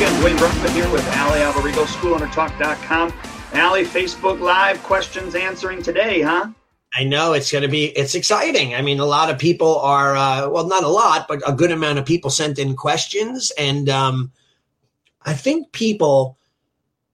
again, Duane Brumitt here with Allie Alberigo, SchoolOwnerTalk.com. Allie, Facebook Live questions answering today, huh? I know it's going to be it's exciting. I mean, a lot of people are uh, well, not a lot, but a good amount of people sent in questions, and um, I think people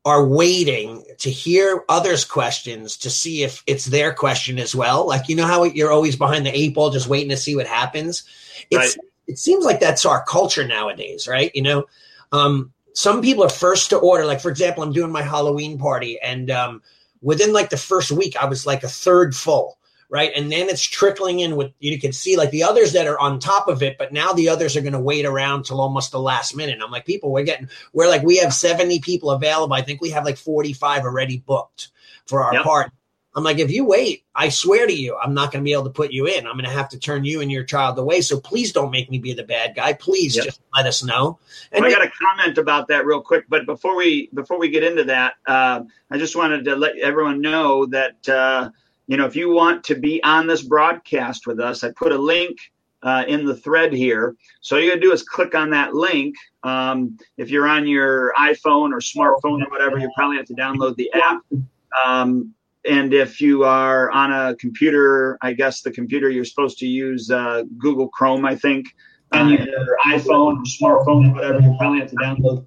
are waiting to hear others' questions to see if it's their question as well. Like you know how you're always behind the eight ball, just waiting to see what happens. It's, right. It seems like that's our culture nowadays, right? You know, um, some people are first to order. Like for example, I'm doing my Halloween party, and um, within like the first week, I was like a third full right? And then it's trickling in with you can see like the others that are on top of it, but now the others are going to wait around till almost the last minute. I'm like, people, we're getting we're like we have 70 people available. I think we have like 45 already booked for our yep. party. I'm like, if you wait, I swear to you, I'm not going to be able to put you in. I'm going to have to turn you and your child away. So please don't make me be the bad guy. Please yep. just let us know. And well, I got a comment about that real quick, but before we before we get into that, uh, I just wanted to let everyone know that uh, you know if you want to be on this broadcast with us, I put a link uh, in the thread here. So all you got to do is click on that link. Um, if you're on your iPhone or smartphone or whatever, you probably have to download the app. Um, and if you are on a computer, I guess the computer you're supposed to use uh, Google Chrome, I think, on your iPhone or smartphone or whatever, you probably have to download.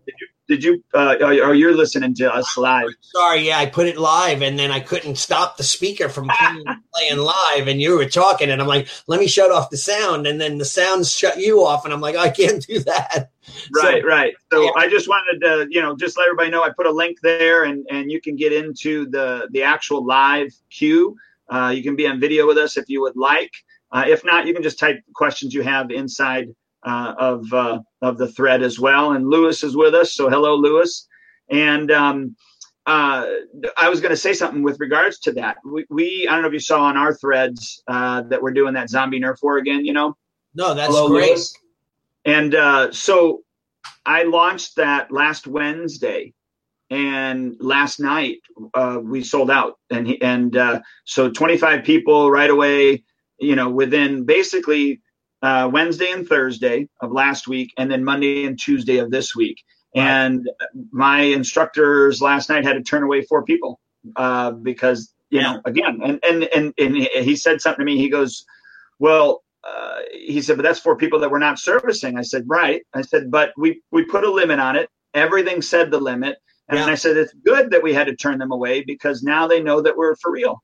Did you uh, or you're listening to us live? Sorry, yeah, I put it live, and then I couldn't stop the speaker from playing live, and you were talking, and I'm like, let me shut off the sound, and then the sound shut you off, and I'm like, I can't do that. Right, so, right. So yeah. I just wanted to, you know, just let everybody know I put a link there, and and you can get into the the actual live queue. Uh, you can be on video with us if you would like. Uh, if not, you can just type questions you have inside uh, of uh, of the thread as well. And Lewis is with us, so hello, Lewis. And um, uh, I was going to say something with regards to that. We, we, I don't know if you saw on our threads uh, that we're doing that zombie nerf war again. You know? No, that's hello, great. Lewis. And uh, so I launched that last Wednesday, and last night uh, we sold out, and and so 25 people right away. You know, within basically uh, Wednesday and Thursday of last week, and then Monday and Tuesday of this week. Right. And my instructors last night had to turn away four people uh, because you yeah. know again, and, and and and he said something to me. He goes, "Well." Uh, he said, but that's for people that we're not servicing. I said, right. I said, but we we put a limit on it. Everything said the limit, and yeah. I said it's good that we had to turn them away because now they know that we're for real.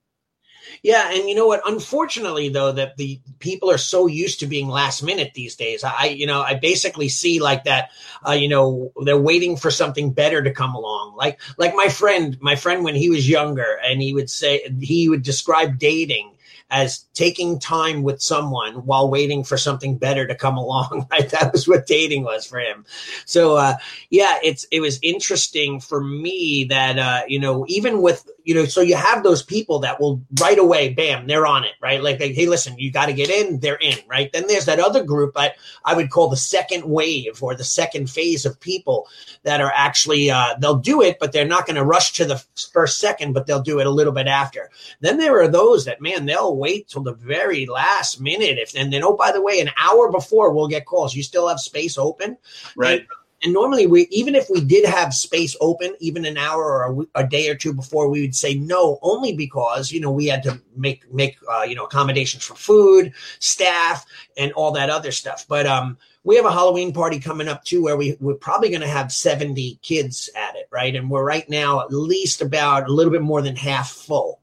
Yeah, and you know what? Unfortunately, though, that the people are so used to being last minute these days. I, you know, I basically see like that. Uh, you know, they're waiting for something better to come along. Like, like my friend, my friend when he was younger, and he would say he would describe dating as taking time with someone while waiting for something better to come along. Right, that was what dating was for him. So, uh, yeah, it's it was interesting for me that uh, you know even with you know, so you have those people that will right away, bam, they're on it, right? Like, they, hey, listen, you got to get in, they're in, right? Then there's that other group I, I would call the second wave or the second phase of people that are actually, uh, they'll do it, but they're not going to rush to the first second, but they'll do it a little bit after. Then there are those that, man, they'll wait till the very last minute. If, and then, oh, by the way, an hour before we'll get calls. You still have space open. Right. And, and normally, we even if we did have space open, even an hour or a, a, day or two before, we would say no, only because you know we had to make make uh, you know accommodations for food, staff, and all that other stuff. But um, we have a Halloween party coming up too, where we we're probably going to have seventy kids at it, right? And we're right now at least about a little bit more than half full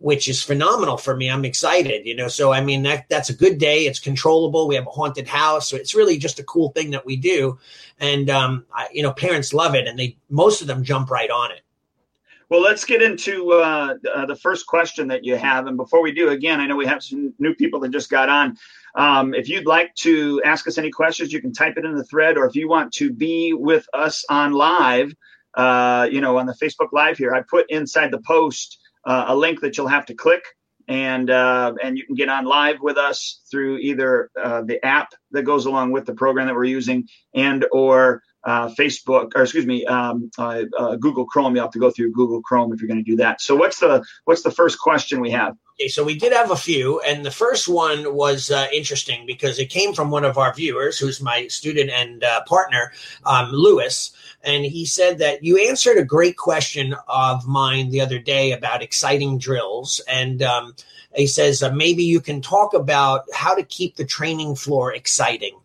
which is phenomenal for me. I'm excited, you know. So I mean that that's a good day. It's controllable. We have a haunted house, so it's really just a cool thing that we do, and um, I, you know, parents love it, and they most of them jump right on it. Well, let's get into uh, uh, the first question that you have. And before we do, again, I know we have some new people that just got on. Um, if you'd like to ask us any questions, you can type it in the thread, or if you want to be with us on live, uh, you know, on the Facebook Live here, I put inside the post uh, a link that you'll have to click and uh, and you can get on live with us through either uh, the app that goes along with the program that we're using and or uh, Facebook or excuse me um, uh, uh, Google Chrome. You have to go through Google Chrome if you're going to do that. So what's the what's the first question we have? Okay, so we did have a few, and the first one was uh, interesting because it came from one of our viewers, who's my student and uh, partner, um, Lewis, and he said that you answered a great question of mine the other day about exciting drills, and um, he says uh, maybe you can talk about how to keep the training floor exciting,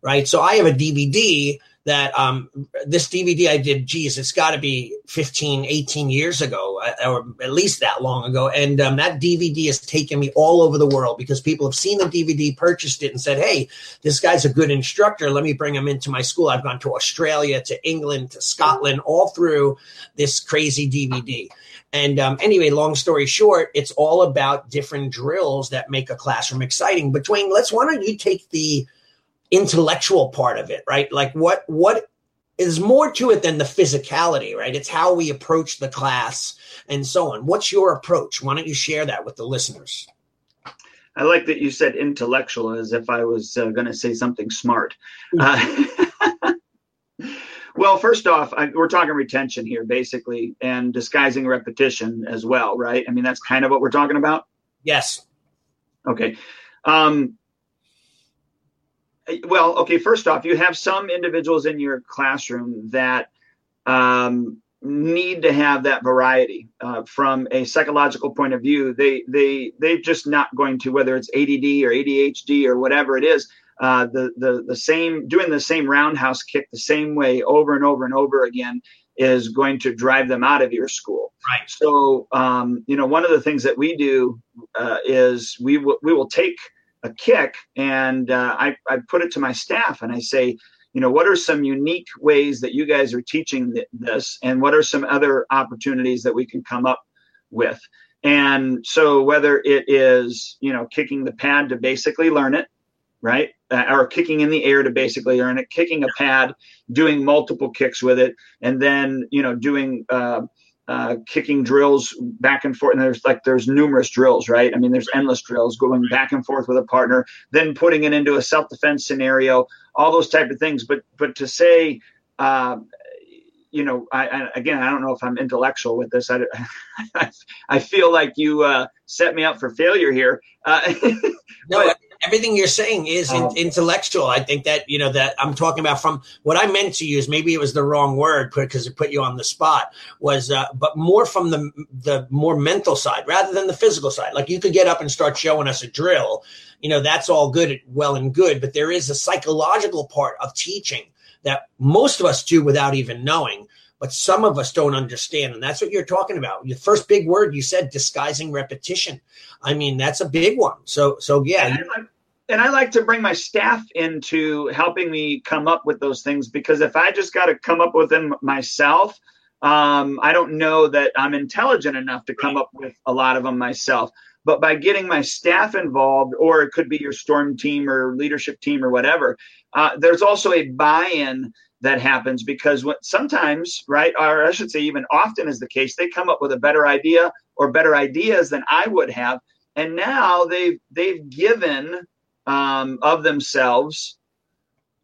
right? So I have a DVD that um, this DVD I did, geez, it's got to be 15, 18 years ago, uh, or at least that long ago. And um, that DVD has taken me all over the world because people have seen the DVD, purchased it, and said, hey, this guy's a good instructor. Let me bring him into my school. I've gone to Australia, to England, to Scotland, all through this crazy DVD. And um, anyway, long story short, it's all about different drills that make a classroom exciting. But let's why don't you take the intellectual part of it, right? Like what what is more to it than the physicality, right? It's how we approach the class and so on. What's your approach? Why don't you share that with the listeners? I like that you said intellectual as if I was uh, going to say something smart. Uh, well, first off, I, we're talking retention here, basically, and disguising repetition as well, right? I mean, that's kind of what we're talking about. Yes. Okay. Um, well, okay, first off, you have some individuals in your classroom that um, need to have that variety uh, from a psychological point of view. They they they're just not going to whether it's ADD or ADHD or whatever it is. Uh, the the the same doing the same roundhouse kick the same way over and over and over again is going to drive them out of your school. Right. So um, you know one of the things that we do uh, is we will we will take a kick and uh, I, I put it to my staff and I say, you know, what are some unique ways that you guys are teaching th- this and what are some other opportunities that we can come up with? And so whether it is, you know, kicking the pad to basically learn it, right? Uh, or kicking in the air to basically learn it, kicking a pad, doing multiple kicks with it, and then, you know, doing, uh, uh, kicking drills back and forth. And there's like there's numerous drills, right? I mean, there's endless drills going back and forth with a partner, then putting it into a self defense scenario, all those type of things. But but to say, uh, you know, I, I, again, I don't know if I'm intellectual with this. I I, feel like you uh, set me up for failure here. Uh, no, but, everything you're saying is in, oh. intellectual. I think that you know that I'm talking about from what I meant to use. Maybe it was the wrong word because it put you on the spot. Was uh, but more from the the more mental side rather than the physical side. Like you could get up and start showing us a drill. You know that's all good, well and good, but there is a psychological part of teaching that most of us do without even knowing but some of us don't understand. And that's what you're talking about. The first big word you said, disguising repetition. I mean, that's a big one. So, so yeah. And I, and I like to bring my staff into helping me come up with those things because if I just got to come up with them myself, um, I don't know that I'm intelligent enough to come up with a lot of them myself. But by getting my staff involved, or it could be your storm team or leadership team or whatever, uh, there's also a buy-in that happens because what sometimes, right, or I should say, even often is the case, they come up with a better idea or better ideas than I would have, and now they've they've given um, of themselves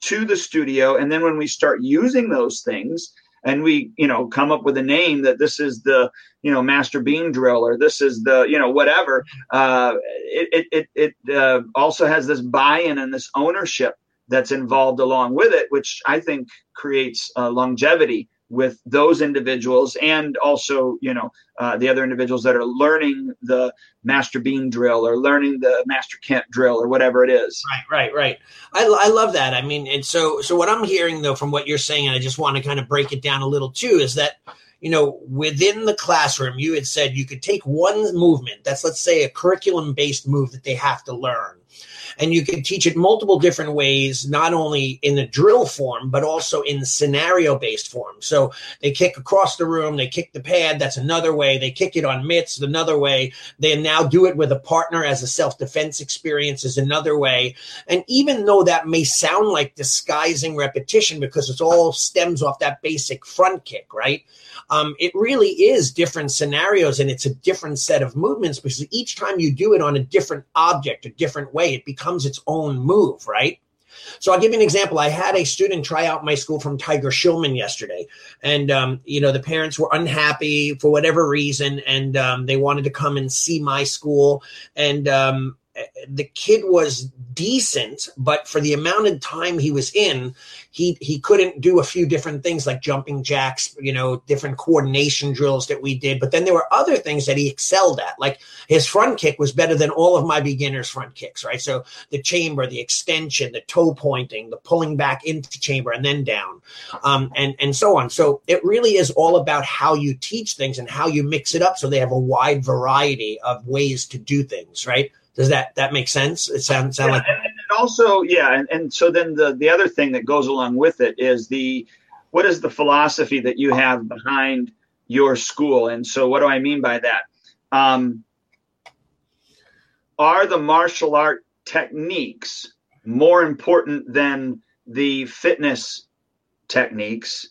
to the studio, and then when we start using those things, and we you know come up with a name that this is the you know master beam drill or this is the you know whatever uh, it it it uh, also has this buy-in and this ownership that's involved along with it, which I think creates uh, longevity with those individuals and also, you know, uh, the other individuals that are learning the master beam drill or learning the master Kent drill or whatever it is. Right, right, right. I, I love that. I mean, and so so what I'm hearing though from what you're saying, and I just want to kind of break it down a little too, is that you know, within the classroom, you had said you could take one movement that's, let's say, a curriculum based move that they have to learn and you can teach it multiple different ways, not only in the drill form, but also in scenario based form. So they kick across the room, they kick the pad, that's another way. They kick it on mitts, another way. They now do it with a partner as a self defense experience is another way. And even though that may sound like disguising repetition because it all stems off that basic front kick, right? Um, it really is different scenarios and it's a different set of movements because each time you do it on a different object, a different way, it becomes its own move, right? So I'll give you an example. I had a student try out my school from Tiger Schulmann yesterday, and um, you know the parents were unhappy for whatever reason, and um, they wanted to come and see my school, and um, the kid was decent, but for the amount of time he was in, he he couldn't do a few different things like jumping jacks, you know, different coordination drills that we did. But then there were other things that he excelled at, like his front kick was better than all of my beginners' front kicks, right? So the chamber, the extension, the toe pointing, the pulling back into chamber and then down, um, and and so on. So it really is all about how you teach things and how you mix it up, so they have a wide variety of ways to do things, right? Does that that make sense? It sounds sound yeah, like. And, also, yeah, and, and so then the the other thing that goes along with it is the what is the philosophy that you have behind your school, and so what do I mean by that? Um, are the martial art techniques more important than the fitness techniques?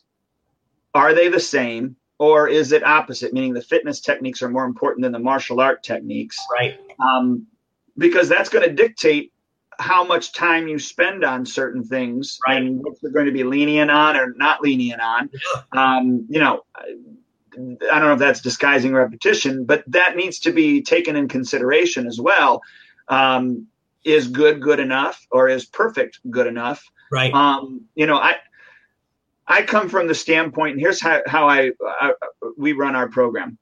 Are they the same? Or is it opposite, meaning the fitness techniques are more important than the martial art techniques? Right. Um, because that's going to dictate how much time you spend on certain things right. and what you're going to be lenient on or not lenient on. Um, you know, I don't know if that's disguising repetition, but that needs to be taken in consideration as well. Um, is good good enough or is perfect good enough? Right. Um, you know, I I come from the standpoint, and here's how, how I, I we run our program.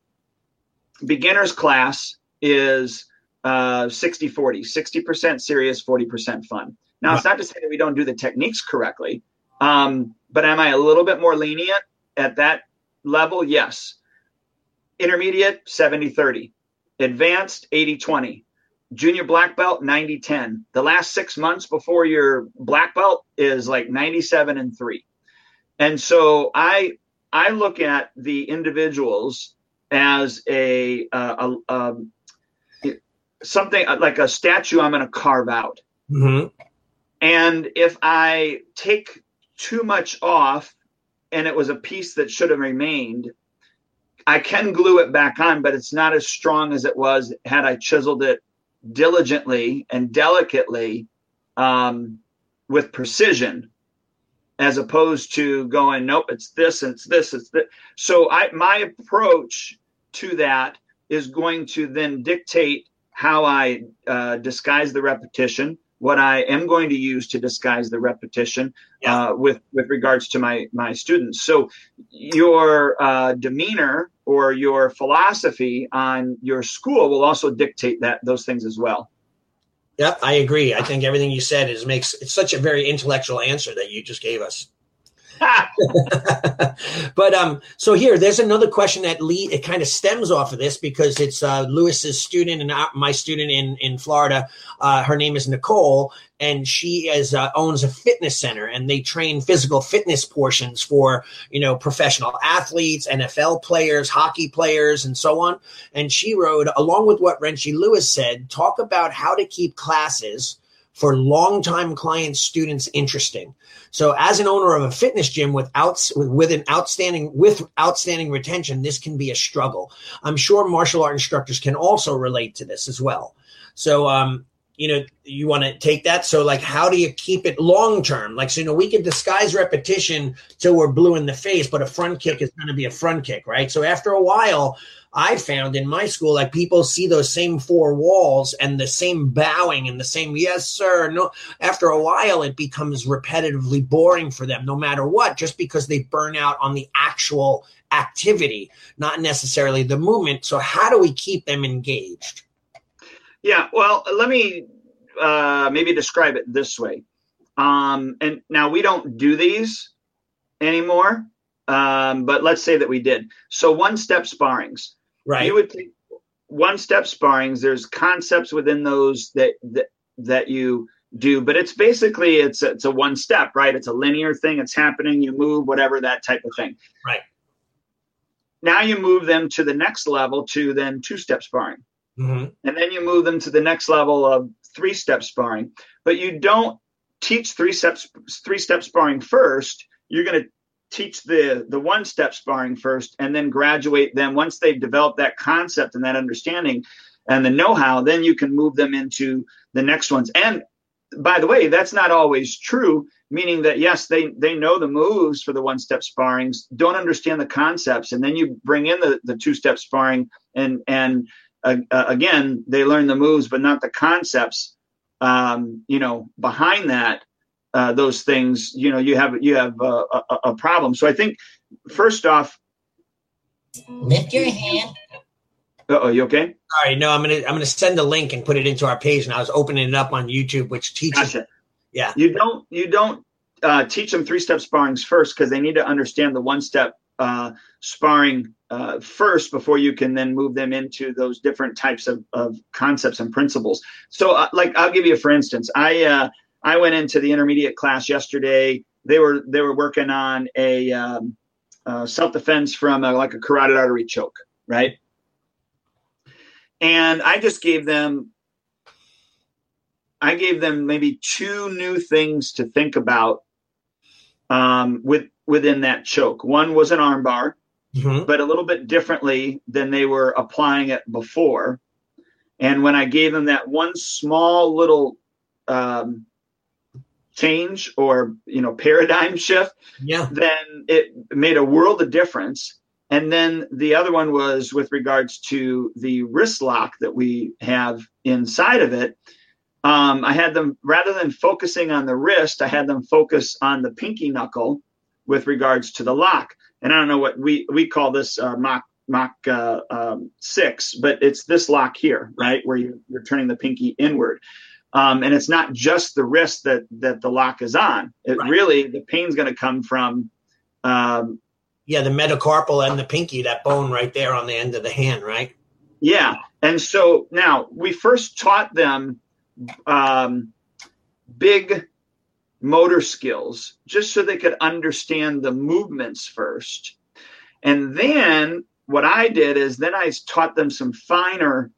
Beginners class is uh, 60 40, 60% serious, 40% fun. Now, it's not to say that we don't do the techniques correctly, um, but am I a little bit more lenient at that level? Yes. Intermediate, 70 30. Advanced, 80 20. Junior black belt, 90 10. The last six months before your black belt is like 97 and 3. And so I I look at the individuals as a, uh, a, a something uh, like a statue I'm going to carve out. Mm-hmm. And if I take too much off and it was a piece that should have remained, I can glue it back on, but it's not as strong as it was had I chiseled it diligently and delicately um, with precision as opposed to going nope it's this it's this it's this so i my approach to that is going to then dictate how I uh, disguise the repetition, what I am going to use to disguise the repetition yeah. uh, with with regards to my my students. So your uh, demeanor or your philosophy on your school will also dictate that those things as well. Yep, I agree. I think everything you said is makes it's such a very intellectual answer that you just gave us. but um, so here, there's another question that lead it kind of stems off of this because it's uh, Lewis's student and my student in in Florida. Uh, her name is Nicole, and she is uh, owns a fitness center, and they train physical fitness portions for you know professional athletes, NFL players, hockey players, and so on. And she wrote, along with what Renshi Lewis said, talk about how to keep classes for longtime clients, students interesting. So as an owner of a fitness gym with outs, with an outstanding with outstanding retention, this can be a struggle. I'm sure martial art instructors can also relate to this as well. So um, you know, you want to take that. So, like, how do you keep it long term? Like, so, you know, we can disguise repetition till we're blue in the face, but a front kick is going to be a front kick, right? So, after a while, I found in my school, like people see those same four walls and the same bowing and the same yes, sir. No, after a while, it becomes repetitively boring for them, no matter what, just because they burn out on the actual activity, not necessarily the movement. So, how do we keep them engaged? Yeah, well, let me uh, maybe describe it this way. Um, and now we don't do these anymore, um, but let's say that we did. So, one step sparrings. Right. You would take one step sparrings. There's concepts within those that that that you do, but it's basically it's a, it's a one step, right? It's a linear thing. It's happening. You move, whatever that type of thing. Right. Now you move them to the next level to then two step sparring, mm-hmm. and then you move them to the next level of three step sparring. But you don't teach three steps three step sparring first. You're going to teach the the one step sparring first and then graduate them once they've developed that concept and that understanding and the know-how then you can move them into the next ones and by the way, that's not always true. Meaning that yes, they they know the moves for the one step sparrings, don't understand the concepts, and then you bring in the the two step sparring, and and uh, uh, again they learn the moves, but not the concepts. Um, you know, behind that, uh, those things, you know, you have you have a, a, a problem. So I think first off, lift your hand. Oh, you okay? Sorry, no, I'm gonna I'm gonna send a link and put it into our page. And I was opening it up on YouTube, which teaches. Gotcha. Yeah, You don't you don't uh, teach them three step sparrings first because they need to understand the one step uh, sparring uh, first before you can then move them into those different types of, of concepts and principles. So, uh, like I'll give you for instance. I uh, I went into the intermediate class yesterday. They were they were working on a um, self defense from a, like a carotid artery choke, right? And I just gave them I gave them maybe two new things to think about um, with within that choke. One was an armbar, Mhm. but a little bit differently than they were applying it before. And when I gave them that one small little um, change or you know paradigm shift, yeah, then it made a world of difference. And then the other one was with regards to the wrist lock that we have inside of it. Um, I had them rather than focusing on the wrist, I had them focus on the pinky knuckle with regards to the lock. And I don't know what we we call this uh, Mach Mach uh, um, six, but it's this lock here, right, where you, you're turning the pinky inward. Um, and it's not just the wrist that that the lock is on. It Right. really the pain's going to come from um, yeah. The metacarpal and the pinky, that bone right there on the end of the hand, right? Yeah. And so now we first taught them um, big motor skills just so they could understand the movements first. And then what I did is then I taught them some finer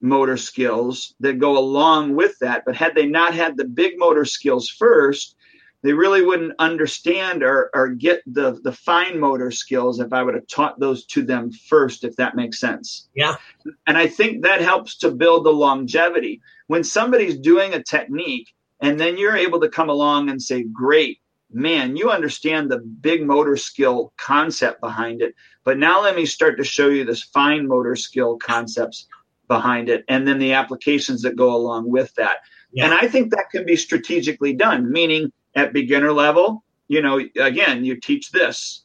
motor skills that go along with that. But had they not had the big motor skills first, they really wouldn't understand or, or get the, the fine motor skills if I would have taught those to them first, if that makes sense. Yeah. And I think that helps to build the longevity. When somebody's doing a technique and then you're able to come along and say, great, man, you understand the big motor skill concept behind it. But now let me start to show you this fine motor skill concepts behind it and then the applications that go along with that. Yeah. And I think that can be strategically done, meaning at beginner level, you know, again, you teach this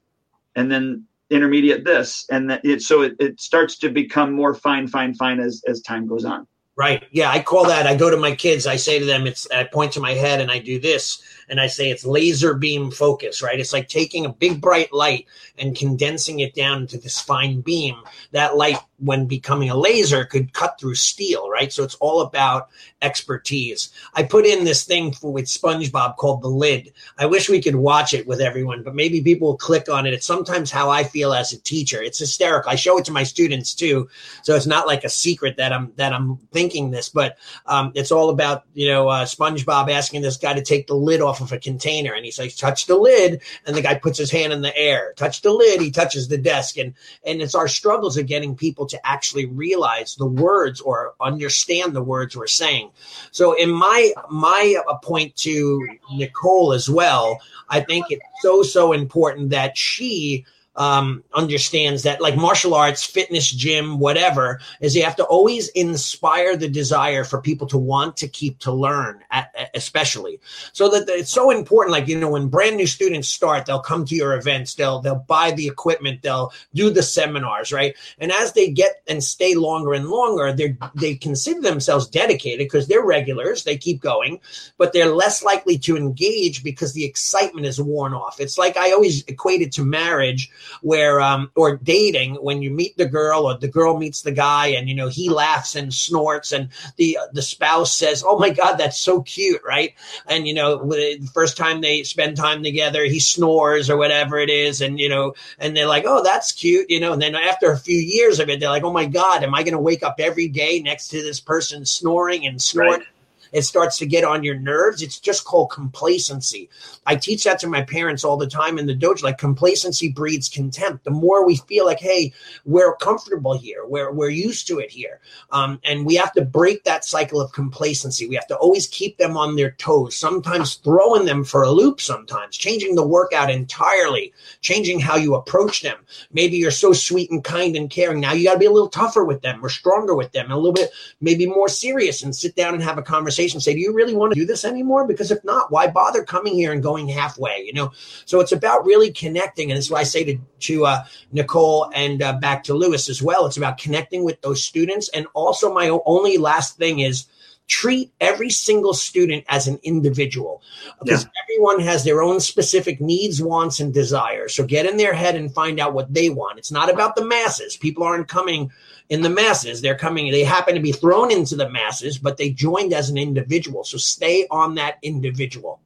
and then intermediate this and that it so it, it starts to become more fine, fine, fine as as time goes on. Right. Yeah, I call that. I go to my kids. I say to them, "It's." I point to my head and I do this, and I say it's laser beam focus. Right. It's like taking a big bright light and condensing it down into this fine beam. That light, when becoming a laser, could cut through steel. Right. So it's all about expertise. I put in this thing for, with SpongeBob called the lid. I wish we could watch it with everyone, but maybe people will click on it. It's sometimes how I feel as a teacher. It's hysterical. I show it to my students too, so it's not like a secret that I'm that I'm thinking this, but um, it's all about you know uh, SpongeBob asking this guy to take the lid off of a container, and he says, "Touch the lid," and the guy puts his hand in the air. Touch the lid. He touches the desk, and and it's our struggles of getting people to actually realize the words or understand the words we're saying. So in my my uh, point to Nicole as well, I think it's so so important that she um, understands that like martial arts, fitness, gym, whatever, is you have to always inspire the desire for people to want to keep to learn, at, especially. So that it's so important. Like you know, when brand new students start, they'll come to your events, they'll they'll buy the equipment, they'll do the seminars, right? And as they get and stay longer and longer, they they consider themselves dedicated because they're regulars, they keep going, but they're less likely to engage because the excitement is worn off. It's like I always equate it to marriage where um or dating when you meet the girl or the girl meets the guy and you know he laughs and snorts and the the spouse says oh my god that's so cute right and you know the first time they spend time together he snores or whatever it is and you know and they're like oh that's cute you know and then after a few years of it they're like oh my god am i going to wake up every day next to this person snoring and snoring Right. It starts to get on your nerves. It's just called complacency. I teach that to my parents all the time in the dojo. Like complacency breeds contempt. The more we feel like, hey, we're comfortable here, we're we're used to it here, um, and we have to break that cycle of complacency. We have to always keep them on their toes. Sometimes throwing them for a loop. Sometimes changing the workout entirely, changing how you approach them. Maybe you're so sweet and kind and caring. Now you got to be a little tougher with them, or stronger with them, a little bit maybe more serious, and sit down and have a conversation. Say, do you really want to do this anymore? Because if not, why bother coming here and going halfway? You know. So it's about really connecting, and that's why I say to to uh, Nicole and uh, back to Lewis as well. It's about connecting with those students, and also my only last thing is treat every single student as an individual because yeah. everyone has their own specific needs, wants, and desires. So get in their head and find out what they want. It's not about the masses. People aren't coming in the masses. They're coming, they happen to be thrown into the masses, but they joined as an individual. So stay on that individual.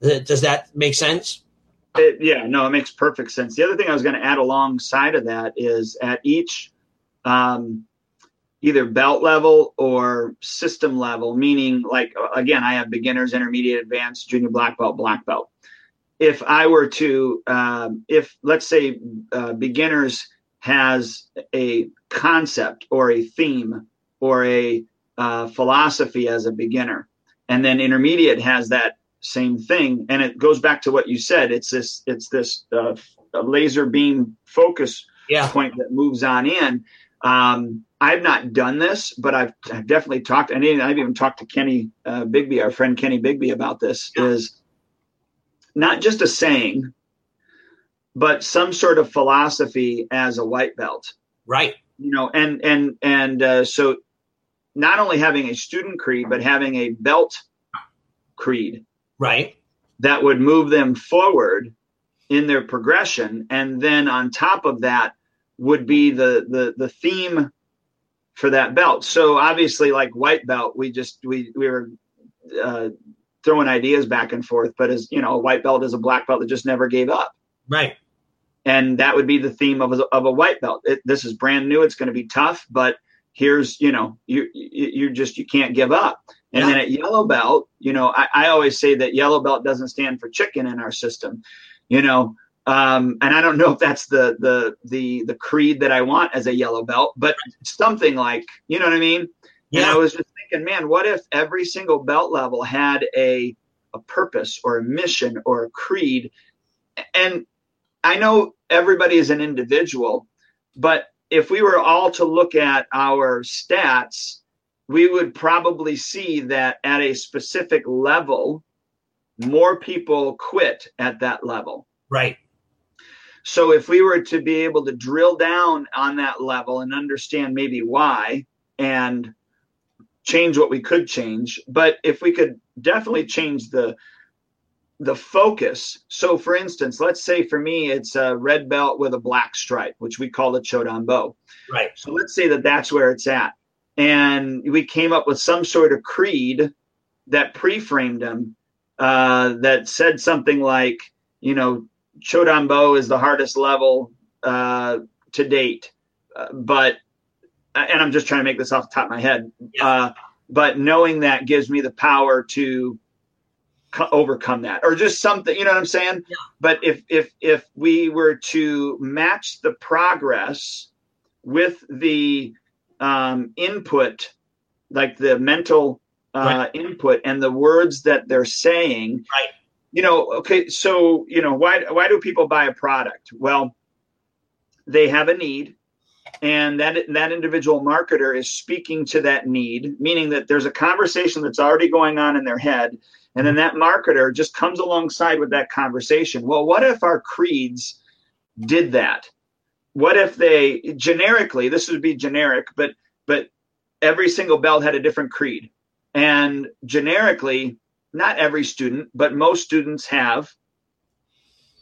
Does that make sense? It, yeah, no, it makes perfect sense. The other thing I was going to add alongside of that is at each um, either belt level or system level, meaning like again, I have beginners, intermediate, advanced, junior black belt, black belt. If I were to, um, if let's say uh, beginners has a concept or a theme or a uh, philosophy as a beginner, and then intermediate has that same thing, and it goes back to what you said. It's this, it's this uh, laser beam focus yeah. point that moves on in. Um, I've not done this, but I've, I've definitely talked. And I've even talked to Kenny uh, Bigby, our friend Kenny Bigby, about this. Yeah. Is not just a saying, but some sort of philosophy as a white belt, right? You know, and and and uh, so not only having a student creed, but having a belt creed, right? That would move them forward in their progression, and then on top of that would be the the the theme for that belt. So obviously, like white belt, we just we we were uh, throwing ideas back and forth. But as you know, a white belt is a black belt that just never gave up. Right. And that would be the theme of a, of a white belt. It, this is brand new. It's going to be tough, but here's you know you you just you can't give up. And yeah. then at yellow belt, you know, I, I always say that yellow belt doesn't stand for chicken in our system. You know, um, and I don't know if that's the the the the creed that I want as a yellow belt, but something like you know what I mean. Yeah. And I was just thinking, man, what if every single belt level had a a purpose or a mission or a creed? And I know everybody is an individual, but if we were all to look at our stats, we would probably see that at a specific level, more people quit at that level. Right. So if we were to be able to drill down on that level and understand maybe why and change what we could change, but if we could definitely change the the focus. So for instance, let's say for me it's a red belt with a black stripe, which we call the Chodan Right. So let's say that that's where it's at. And we came up with some sort of creed that pre-framed them uh, that said something like, you know, Chodan is the hardest level uh, to date, uh, but and I'm just trying to make this off the top of my head. Yeah. Uh, but knowing that gives me the power to overcome that, or just something. You know what I'm saying? Yeah. But if if if we were to match the progress with the um, input, like the mental uh, right. input and the words that they're saying, right you know, okay, so you know, why why do people buy a product? Well, they have a need, and that that individual marketer is speaking to that need, meaning that there's a conversation that's already going on in their head, and then that marketer just comes alongside with that conversation. Well, what if our creeds did that? What if they generically? This would be generic, but but every single belt had a different creed, and generically not every student, but most students have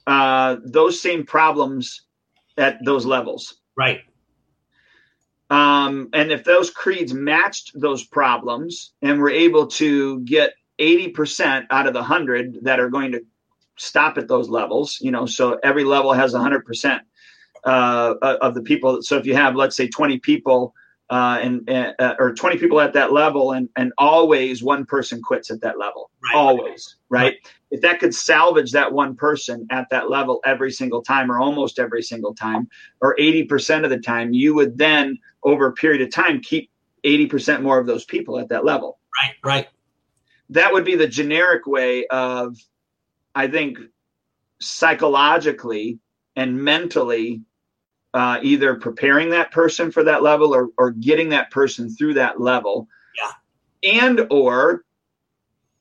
uh, those same problems at those levels. Right. Um, and if those creeds matched those problems and were able to get 80% out of the 100 that are going to stop at those levels, you know, so every level has 100% uh, of the people. So if you have, let's say, 20 people uh, and uh, or 20 people at that level and and always one person quits at that level Right. always right? Right. if that could salvage that one person at that level every single time or almost every single time or 80% of the time you would then over a period of time keep 80% more of those people at that level Right. Right. That would be the generic way of i think psychologically and mentally uh, either preparing that person for that level or, or getting that person through that level Yeah. and or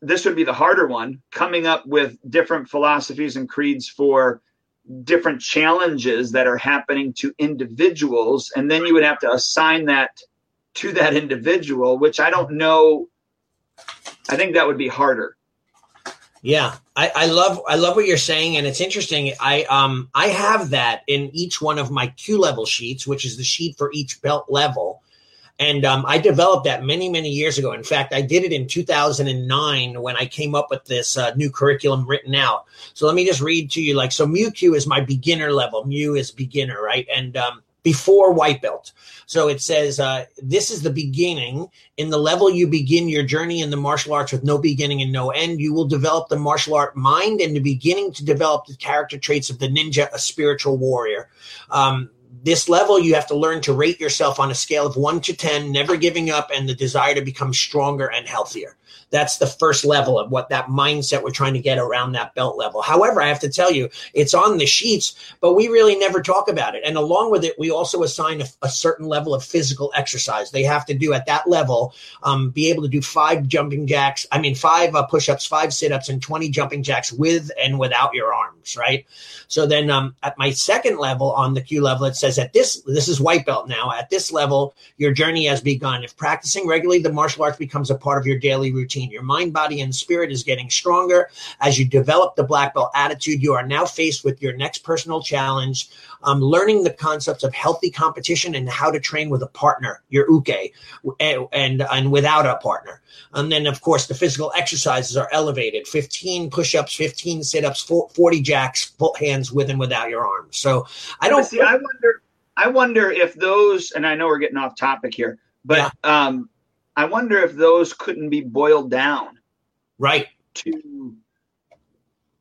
this would be the harder one coming up with different philosophies and creeds for different challenges that are happening to individuals and then you would have to assign that to that individual which i don't know i think that would be harder Yeah, I, I love I love what you're saying, and it's interesting. I um I have that in each one of my Kyu level sheets, which is the sheet for each belt level, and um, I developed that many many years ago. In fact, I did it in 2009 when I came up with this uh, new curriculum written out. So let me just read to you. Like, so Mu Kyu is my beginner level. Mu is beginner, right? And um, before white belt. So it says, uh, this is the beginning. In the level you begin your journey in the martial arts with no beginning and no end, you will develop the martial art mind and the beginning to develop the character traits of the ninja, a spiritual warrior. Um, this level, you have to learn to rate yourself on a scale of one to 10, never giving up, and the desire to become stronger and healthier. That's the first level of what that mindset we're trying to get around that belt level. However, I have to tell you, it's on the sheets, but we really never talk about it. And along with it, we also assign a, a certain level of physical exercise. They have to do at that level, um, be able to do five jumping jacks, I mean, five uh, push ups, five sit ups, and 20 jumping jacks with and without your arms, right? So then um, at my second level on the Kyu level, it says at this, this is white belt now. At this level, your journey has begun. If practicing regularly, the martial arts becomes a part of your daily routine. Your mind, body, and spirit is getting stronger. As you develop the black belt attitude, you are now faced with your next personal challenge. Um, learning the concepts of healthy competition and how to train with a partner, your uke, and, and, and without a partner. And then, of course, the physical exercises are elevated 15 push ups, 15 sit ups, 40 jacks, hands with and without your arms. So I don't see. I wonder. I wonder if those, and I know we're getting off topic here, but Yeah. um, I wonder if those couldn't be boiled down right. to,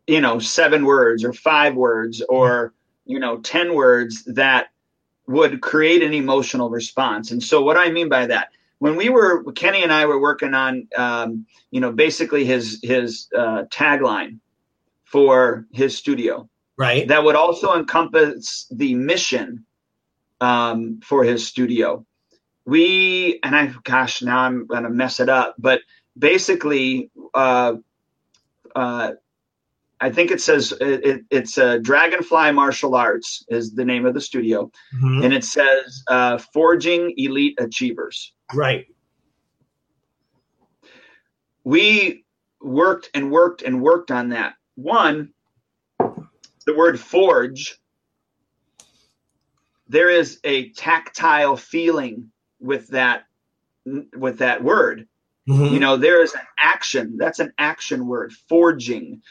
you know, seven words or five words or you know ten words that would create an emotional response. And so, what I mean by that, when we were Kenny and I were working on, um, you know, basically his his uh, tagline for his studio Right. that would also encompass the mission um, for his studio. We and I, gosh, now I'm gonna mess it up, but basically, uh, uh, I think it says it, it, it's uh, Dragonfly Martial Arts is the name of the studio, Mhm. and it says uh, Forging Elite Achievers. Right. we worked and worked and worked on that. One, the word forge, there is a tactile feeling with that with that word. Mhm. You know, there is an action. That's an action word, forging.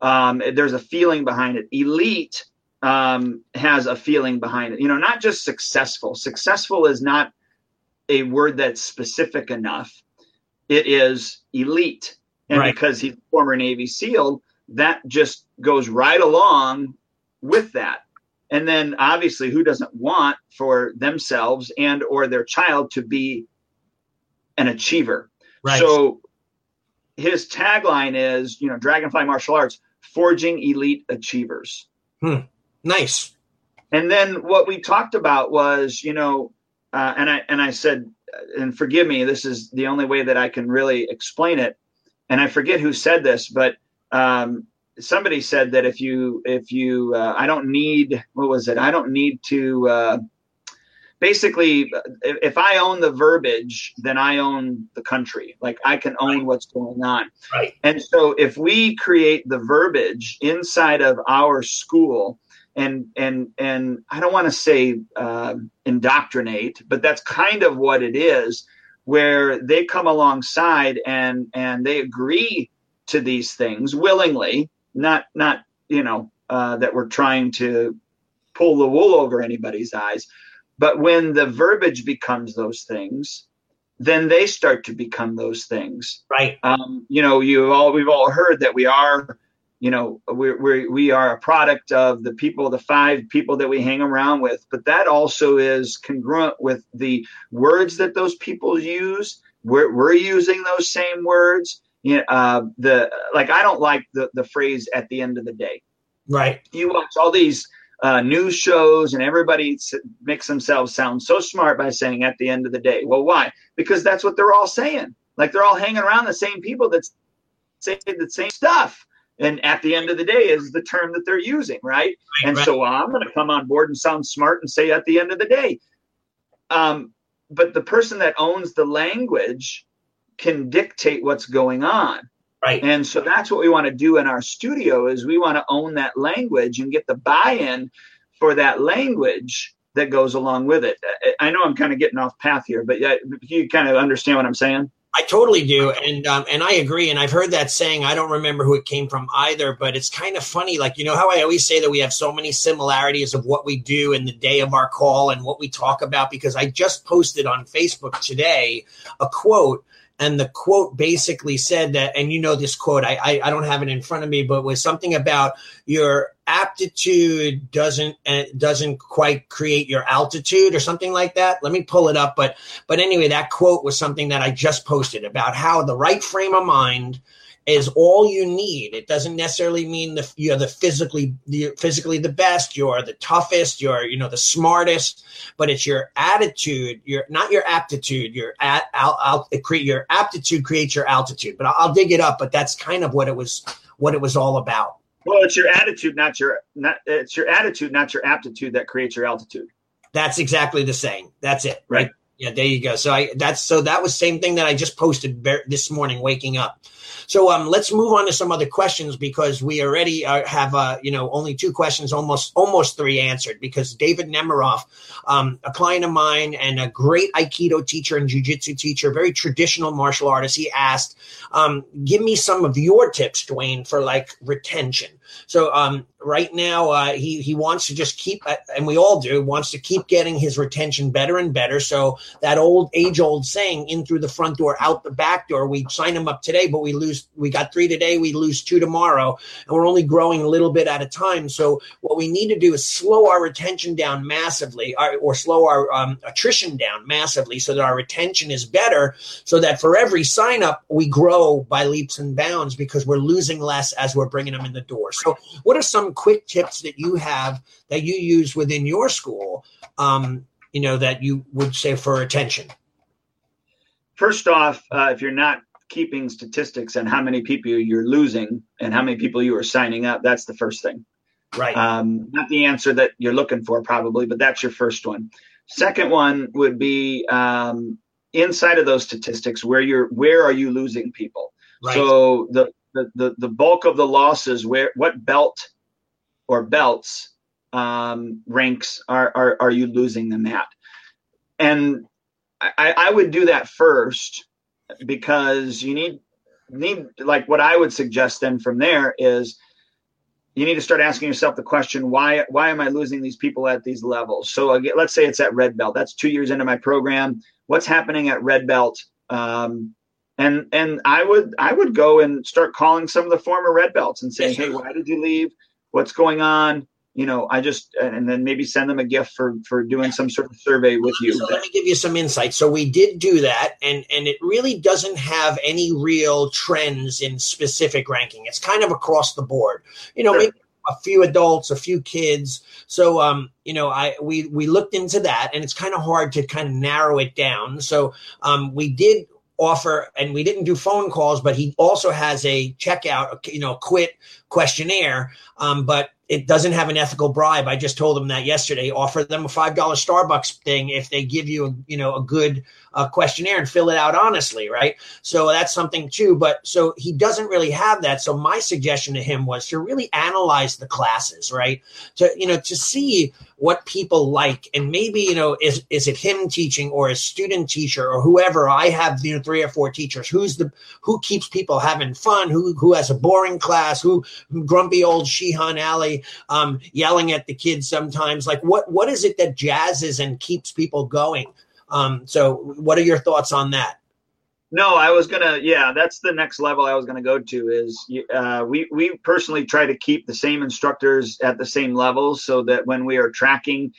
Um, there's a feeling behind it. Elite um, has a feeling behind it. You know, not just successful. Successful is not a word that's specific enough. It is elite. And Right. because he's a former Navy SEAL, that just goes right along with that. And then obviously who doesn't want for themselves and or their child to be an achiever? Right. So his tagline is, you know, Dragonfly Martial Arts, forging elite achievers. hmm. nice. And then what we talked about was, you know, uh, and I and I said, and forgive me, this is the only way that I can really explain it. And I forget who said this, but um, somebody said that if you if you uh, I don't need what was it? I don't need to. Uh, basically, if, if I own the verbiage, then I own the country. Like I can own Right. what's going on. Right. And so if we create the verbiage inside of our school and and and I don't want to say uh, indoctrinate, but that's kind of what it is, where they come alongside and and they agree to these things willingly, not not you know uh, that we're trying to pull the wool over anybody's eyes, But when the verbiage becomes those things, then they start to become those things. Right. Um, you know, you all we've all heard that we are, you know, we're, we're we are a product of the people, the five people that we hang around with. But that also is congruent with the words that those people use. We're, we're using those same words. You know, uh, the like I don't like the the phrase at the end of the day. Right. You watch all these uh, news shows and everybody makes themselves sound so smart by saying at the end of the day. Well, why? Because that's what they're all saying. Like they're all hanging around the same people that say the same stuff. And at the end of the day is the term that they're using, right? right and right. so well, I'm going to come on board and sound smart and say at the end of the day. Um, but the person that owns the language can dictate what's going on. Right. And so that's what we want to do in our studio is we want to own that language and get the buy-in for that language that goes along with it. I know I'm kind of getting off path here, but you kind of understand what I'm saying? I totally do, and um, and I agree. And I've heard that saying. I don't remember who it came from either, but it's kind of funny. Like you know how I always say that we have so many similarities of what we do in the day of our call and what we talk about. Because I just posted on Facebook today a quote and the quote basically said that and you know this quote I, I, I don't have it in front of me but was something about your aptitude doesn't uh, doesn't quite create your altitude or something like that. Let me pull it up but but anyway that quote was something that i just posted about how the right frame of mind is all you need. It doesn't necessarily mean the you're the physically the physically the best, you're the toughest, you're you know the smartest, but it's your attitude, your not your aptitude. Your at I'll, create your aptitude creates your altitude. But I'll, I'll dig it up. But that's kind of what it was what it was all about. Well, it's your attitude, not your not it's your attitude, not your aptitude that creates your altitude. That's exactly the saying. That's it. Right. right? Yeah, there you go. So I that's so that was same thing that I just posted this morning waking up. So um, let's move on to some other questions because we already uh, have uh, you know only two questions, almost almost three answered. Because David Nemiroff, um, a client of mine and a great Aikido teacher and Jiu-Jitsu teacher, very traditional martial artist, he asked, um, "Give me some of your tips, Duane, for like retention." So um, right now, uh, he he wants to just keep, uh, and we all do, wants to keep getting his retention better and better. So that old age old saying, "In through the front door, out the back door." We sign him up today, but we lose. We got three today, we lose two tomorrow, and we're only growing a little bit at a time. So what we need to do is slow our retention down massively, or, or slow our um, attrition down massively, so that our retention is better. So that for every sign up, we grow by leaps and bounds because we're losing less as we're bringing them in the door. So, what are some quick tips that you have that you use within your school? Um, you know that you would say for attention. First off, uh, if you're not keeping statistics on how many people you're losing and how many people you are signing up, that's the first thing. Right. Um, not the answer that you're looking for, probably, but that's your first one. Second one would be um, inside of those statistics where you're where are you losing people. Right. So the the, the, the bulk of the losses where what belt or belts um, ranks are, are are you losing them at and I, I would do that first because you need need like what I would suggest then from there is you need to start asking yourself the question why why am I losing these people at these levels? So again, let's say it's at red belt. That's two years into my program. What's happening at red belt? Um, and and I would I would go and start calling some of the former red belts and saying, hey, why did you leave? What's going on? You know, I just and then maybe send them a gift for for doing some sort of survey with you. So let me give you some insight. So we did do that, and and it really doesn't have any real trends in specific ranking. It's kind of across the board. You know, sure. maybe a few adults, a few kids. So, um, you know, I we we looked into that, and it's kind of hard to kind of narrow it down. So, um, we did offer and we didn't do phone calls but he also has a checkout you know quit questionnaire um, but it doesn't have an ethical bribe. I just told them that yesterday. Offer them a five dollar starbucks thing if they give you you know a good uh, questionnaire and fill it out honestly right? So that's something too but so he doesn't really have that. So my suggestion to him was to really analyze the classes right? To you know to see what people like and maybe you know is is it him teaching or a student teacher or whoever? I have you know three or four teachers. Who's the who keeps people having fun? Who who has a boring class? Who grumpy old shihan Allie say, um, yelling at the kids sometimes. Like, what what is it that jazzes and keeps people going? Um, so, what are your thoughts on that? No, I was gonna. Yeah, that's the next level I was gonna go to. Is uh, we we personally try to keep the same instructors at the same level, so that when we are tracking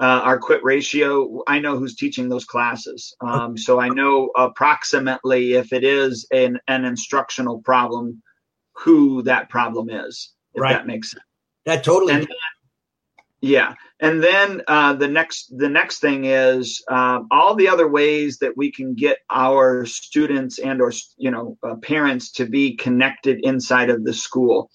uh, our quit ratio, I know who's teaching those classes. Um, so I know approximately if it is an an instructional problem, who that problem is. If right. that makes sense. That totally. And, yeah, and then uh, the next the next thing is uh, all the other ways that we can get our students and or you know uh, parents to be connected inside of the school,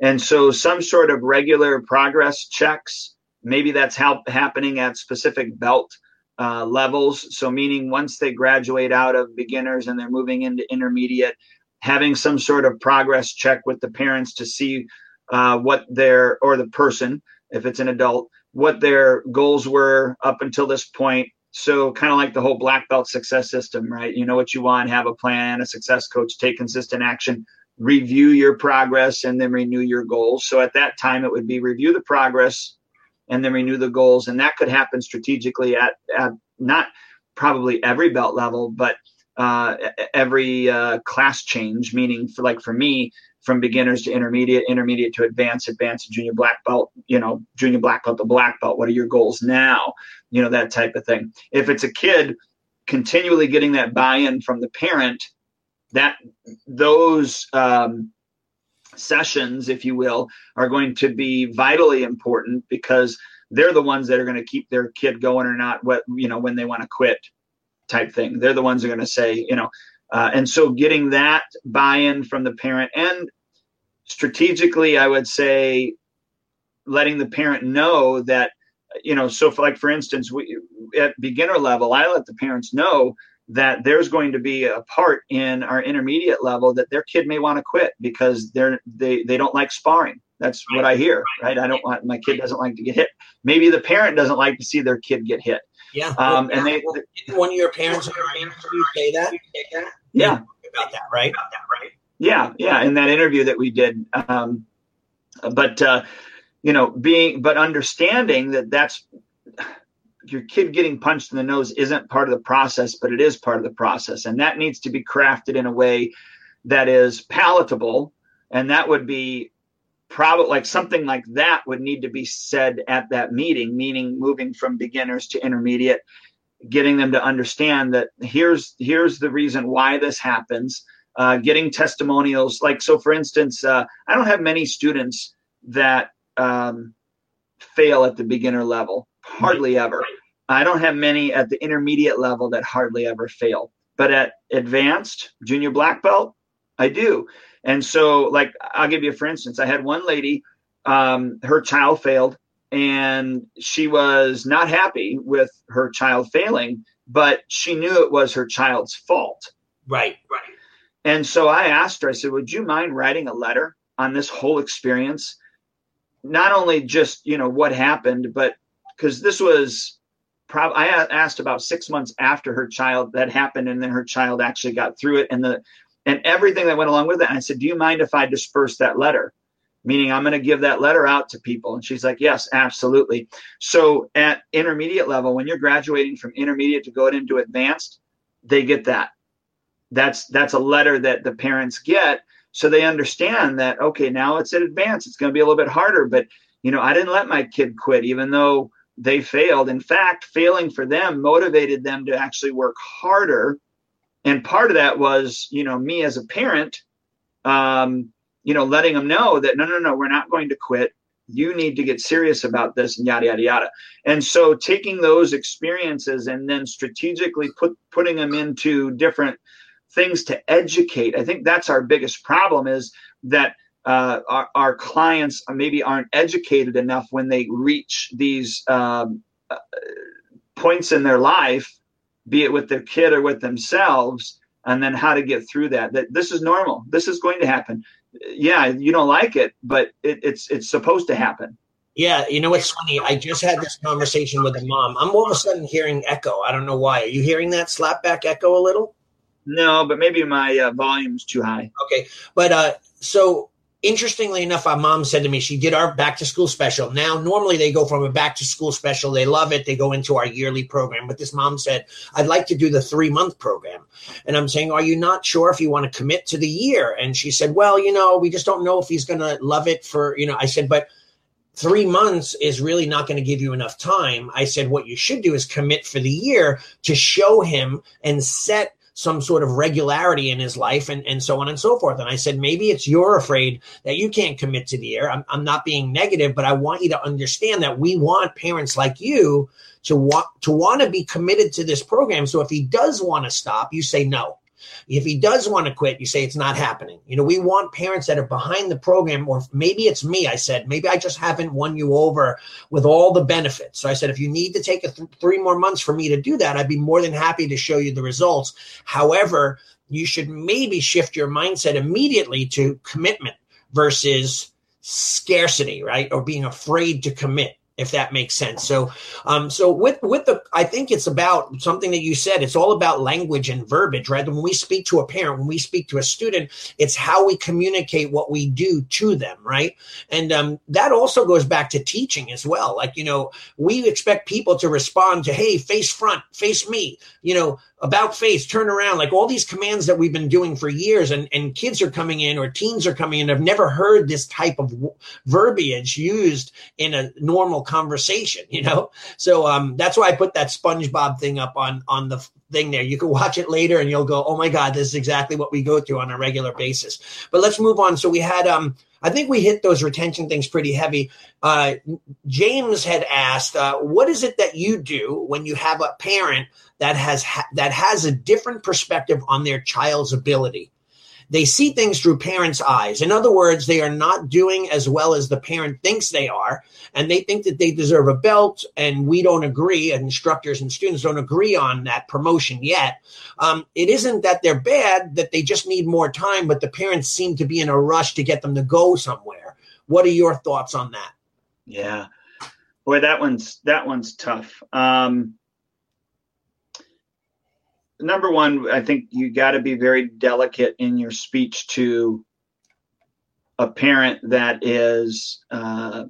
and so some sort of regular progress checks. Maybe that's help happening at specific belt uh, levels. So meaning once they graduate out of beginners and they're moving into intermediate, having some sort of progress check with the parents to see uh, what their or the person if it's an adult, what their goals were up until this point. So, kind of like the whole black belt success system, right? You know what you want, have a plan, a success coach, take consistent action, review your progress, and then renew your goals. So, at that time, it would be review the progress and then renew the goals. And that could happen strategically at, at not probably every belt level, but uh, every uh, class change, meaning for like for me, from beginners to intermediate, intermediate to advanced, advanced to junior black belt, you know, junior black belt to black belt. What are your goals now? You know, that type of thing. If it's a kid, continually getting that buy-in from the parent, that those um, sessions, if you will, are going to be vitally important because they're the ones that are going to keep their kid going or not. What you know when they want to quit, type thing. They're the ones are going to say, you know, uh, and so getting that buy-in from the parent and strategically, I would say letting the parent know that, you know, so for like, for instance, we, at beginner level, I let the parents know that there's going to be a part in our intermediate level that their kid may want to quit because they're they they don't like sparring. That's what I hear, right? I don't want my kid doesn't like to get hit. Maybe the parent doesn't like to see their kid get hit. Yeah. Um, and they, one of your parents say that? Yeah. About that, right? Yeah, yeah. In that interview that we did, um, but uh, you know, being but understanding that that's your kid getting punched in the nose isn't part of the process, but it is part of the process, and that needs to be crafted in a way that is palatable, and that would be probably like something like that would need to be said at that meeting, meaning moving from beginners to intermediate, getting them to understand that here's here's the reason why this happens. Uh, getting testimonials, like so, for instance, uh, I don't have many students that um, fail at the beginner level, hardly ever. I don't have many at the intermediate level that hardly ever fail, but at advanced junior black belt, I do. And so, like, I'll give you for instance, I had one lady, um, her child failed, and she was not happy with her child failing, but she knew it was her child's fault. Right, right. And so I asked her, I said, Would you mind writing a letter on this whole experience? Not only just, you know, what happened, but because this was probably, I asked about six months after her child that happened, and then her child actually got through it. And the and everything that went along with it. And I said, Do you mind if I disperse that letter? Meaning, I'm going to give that letter out to people. And she's like, Yes, absolutely. So, at intermediate level, when you're graduating from intermediate to go into advanced, they get that. That's that's a letter that the parents get, so they understand that okay, now it's at advanced. It's going to be a little bit harder, but you know, I didn't let my kid quit, even though they failed. In fact, failing for them motivated them to actually work harder and part of that was you know me as a parent um, you know letting them know that no no no we're not going to quit. You need to get serious about this and yada yada yada. And so taking those experiences and then strategically put putting them into different things to educate i think that's our biggest problem is that uh, our, our, clients maybe aren't educated enough when they reach these um, uh, points in their life be it with their kid or with themselves, and then how to get through that. That this is normal. This is going to happen. Yeah, you don't like it, but it, it's it's supposed to happen. Yeah, you know what's funny? I just had this conversation with a mom. I'm all of a sudden hearing echo. I don't know why. Are you hearing that slapback echo a little? No, but maybe my uh, volume's too high. Okay, but uh, so interestingly enough, our mom said to me, she did our back to school special. Now, normally they go from a back to school special, they love it, they go into our yearly program. But this mom said, I'd like to do the three month program. And I'm saying, Are you not sure if you want to commit to the year? And she said, Well, you know, we just don't know if he's going to love it for, you know, I said, But three months is really not going to give you enough time. I said, What you should do is commit for the year to show him and set some sort of regularity in his life and, and so on and so forth. And I said, maybe it's you're afraid that you can't commit to the year. I'm, I'm not being negative, but I want you to understand that we want parents like you to want to want to be committed to this program. So if he does want to stop, you say no. If he does want to quit, you say it's not happening. You know, we want parents that are behind the program, or maybe it's me. I said, maybe I just haven't won you over with all the benefits. So I said, if you need to take th- three more months for me to do that, I'd be more than happy to show you the results. However, you should maybe shift your mindset immediately to commitment versus scarcity, right? Or being afraid to commit if that makes sense. So, um, so with with the, I think it's about something that you said. It's all about language and verbiage, right? When we speak to a parent, when we speak to a student, it's how we communicate what we do to them, right? And um, that also goes back to teaching as well. Like you know, we expect people to respond to, "Hey, face front, face me," you know, about face, turn around, like all these commands that we've been doing for years, and, and kids are coming in or teens are coming in, have never heard this type of verbiage used in a normal conversation, you know? So um, that's why I put that SpongeBob thing up on on the thing there. You can watch it later and you'll go, oh my God, this is exactly what we go through on a regular basis. But let's move on. So we had um I think we hit those retention things pretty heavy. Uh, James had asked, uh, "What is it that you do when you have a parent that has ha- that has a different perspective on their child's ability?" They see things through parents' eyes. In other words, they are not doing as well as the parent thinks they are, and they think that they deserve a belt, and we don't agree, and instructors and students don't agree on that promotion yet. Um, it isn't that they're bad, that they just need more time, but the parents seem to be in a rush to get them to go somewhere. What are your thoughts on that? Yeah. Boy, that one's that one's tough. Um, number one, I think you got to be very delicate in your speech to a parent that is uh,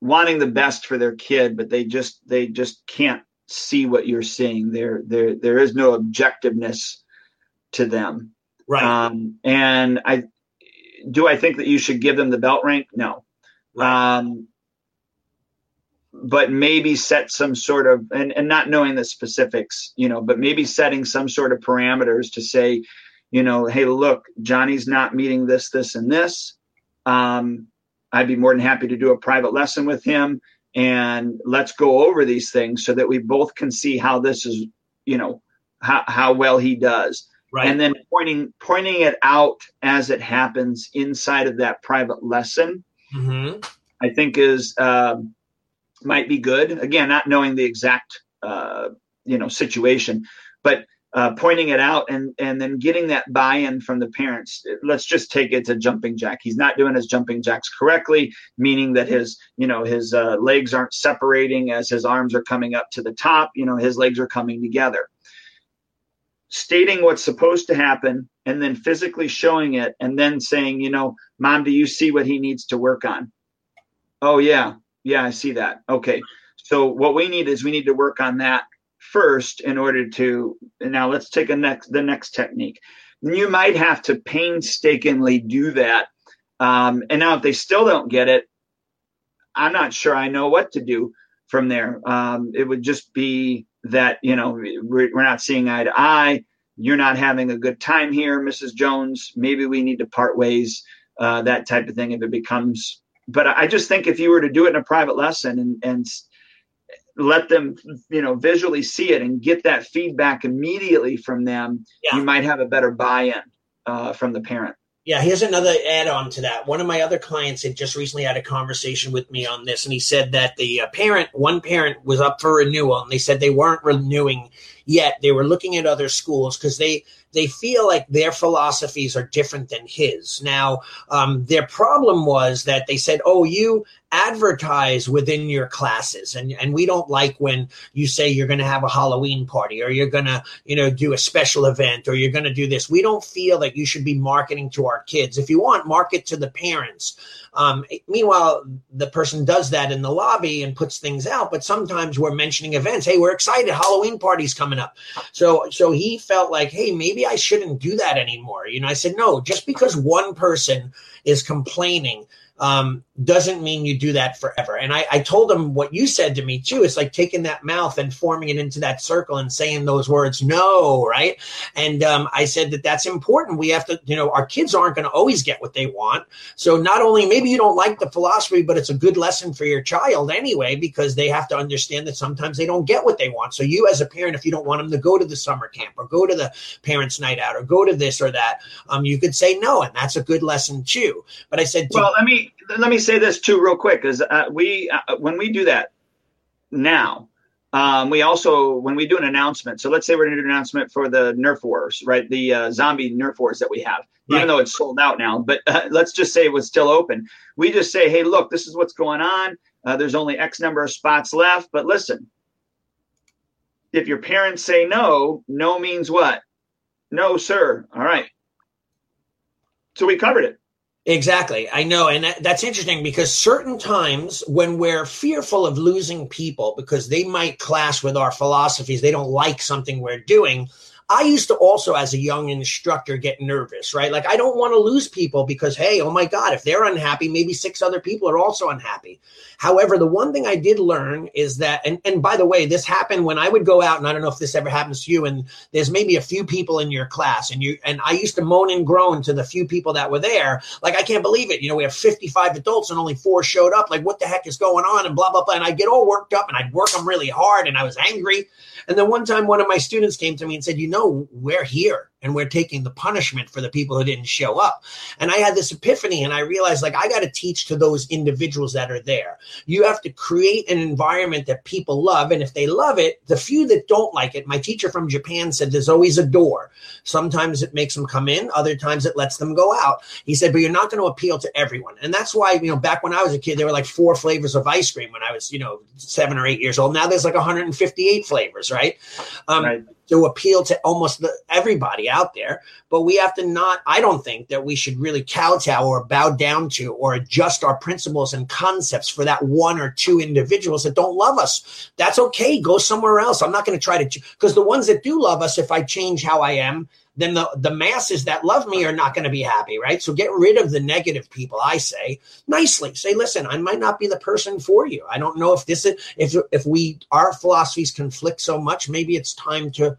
wanting the best for their kid, but they just they just can't see what you're seeing. There there there is no objectiveness to them. Right. Um, and I do I think that you should give them the belt rank? No. Right. Um, but maybe set some sort of and, and not knowing the specifics you know but maybe setting some sort of parameters to say you know hey look johnny's not meeting this this and this um, i'd be more than happy to do a private lesson with him and let's go over these things so that we both can see how this is you know how, how well he does right. and then pointing pointing it out as it happens inside of that private lesson mm-hmm. i think is um, might be good. Again, not knowing the exact uh, you know situation, but uh, pointing it out and and then getting that buy-in from the parents. Let's just take it to jumping jack. He's not doing his jumping jacks correctly, meaning that his you know his uh, legs aren't separating as his arms are coming up to the top. You know his legs are coming together. Stating what's supposed to happen and then physically showing it and then saying, you know, mom, do you see what he needs to work on? Oh yeah, yeah, I see that. Okay. So what we need is we need to work on that first in order to now let's take a next the next technique. You might have to painstakingly do that. Um, and now if they still don't get it, I'm not sure I know what to do from there. Um, it would just be that, you know, we're, not seeing eye to eye. You're not having a good time here, Mrs. Jones. Maybe we need to part ways, uh, that type of thing. If it becomes but I just think if you were to do it in a private lesson and, and let them, you know, visually see it and get that feedback immediately from them, yeah. you might have a better buy-in uh, from the parent. Yeah, here's another add on to that. One of my other clients had just recently had a conversation with me on this, and he said that the uh, parent, one parent was up for renewal, and they said they weren't renewing yet. They were looking at other schools because they they feel like their philosophies are different than his. Now, um, their problem was that they said, "Oh, you advertise within your classes and and we don't like when you say you're going to have a halloween party or you're going to you know do a special event or you're going to do this we don't feel that you should be marketing to our kids if you want market to the parents um, meanwhile the person does that in the lobby and puts things out but sometimes we're mentioning events hey we're excited halloween party's coming up. So so he felt like hey maybe i shouldn't do that anymore. You know i said no just because one person is complaining um, doesn't mean you do that forever. And I, I told him what you said to me too. It's like taking that mouth and forming it into that circle and saying those words, no, right? And um, I said that that's important. We have to, you know, our kids aren't going to always get what they want. So not only maybe you don't like the philosophy, but it's a good lesson for your child anyway, because they have to understand that sometimes they don't get what they want. So you, as a parent, if you don't want them to go to the summer camp or go to the parents' night out or go to this or that, um, you could say no, and that's a good lesson too. But I said, well, let me let me say this too, real quick, because uh, we uh, when we do that now, um, we also when we do an announcement. So let's say we're going to do an announcement for the Nerf Wars, right? The uh, zombie Nerf Wars that we have, right. even though it's sold out now. But uh, let's just say it was still open. We just say, hey, look, this is what's going on. Uh, there's only X number of spots left. But listen, if your parents say no, no means what? No, sir. All right. So we covered it. Exactly. I know. And that, that's interesting because certain times when we're fearful of losing people because they might clash with our philosophies, they don't like something we're doing, I used to also, as a young instructor, get nervous, right? Like, I don't want to lose people because, hey, oh my God, if they're unhappy, maybe six other people are also unhappy. However, the one thing I did learn is that, and, and by the way, this happened when I would go out, and I don't know if this ever happens to you, and there's maybe a few people in your class, and you, and I used to moan and groan to the few people that were there. Like, I can't believe it. You know, we have 55 adults and only four showed up. Like, what the heck is going on? And blah, blah, blah. And I'd get all worked up and I'd work them really hard, and I was angry. And then one time, one of my students came to me and said, You know, we're here and we're taking the punishment for the people who didn't show up. And I had this epiphany and I realized like I got to teach to those individuals that are there. You have to create an environment that people love. And if they love it, the few that don't like it, my teacher from Japan said there's always a door. Sometimes it makes them come in, other times it lets them go out. He said, but you're not going to appeal to everyone. And that's why, you know, back when I was a kid, there were like four flavors of ice cream when I was, you know, seven or eight years old. Now there's like 158 flavors, right? Um, right to appeal to almost the, everybody out there. But we have to not, I don't think that we should really kowtow or bow down to or adjust our principles and concepts for that one or two individuals that don't love us. That's okay. Go somewhere else. I'm not going to try to, because the ones that do love us, if I change how I am, then the, the masses that love me are not going to be happy, right? So get rid of the negative people, I say nicely. Say, listen, I might not be the person for you. I don't know if this is, if, if we, our philosophies conflict so much, maybe it's time to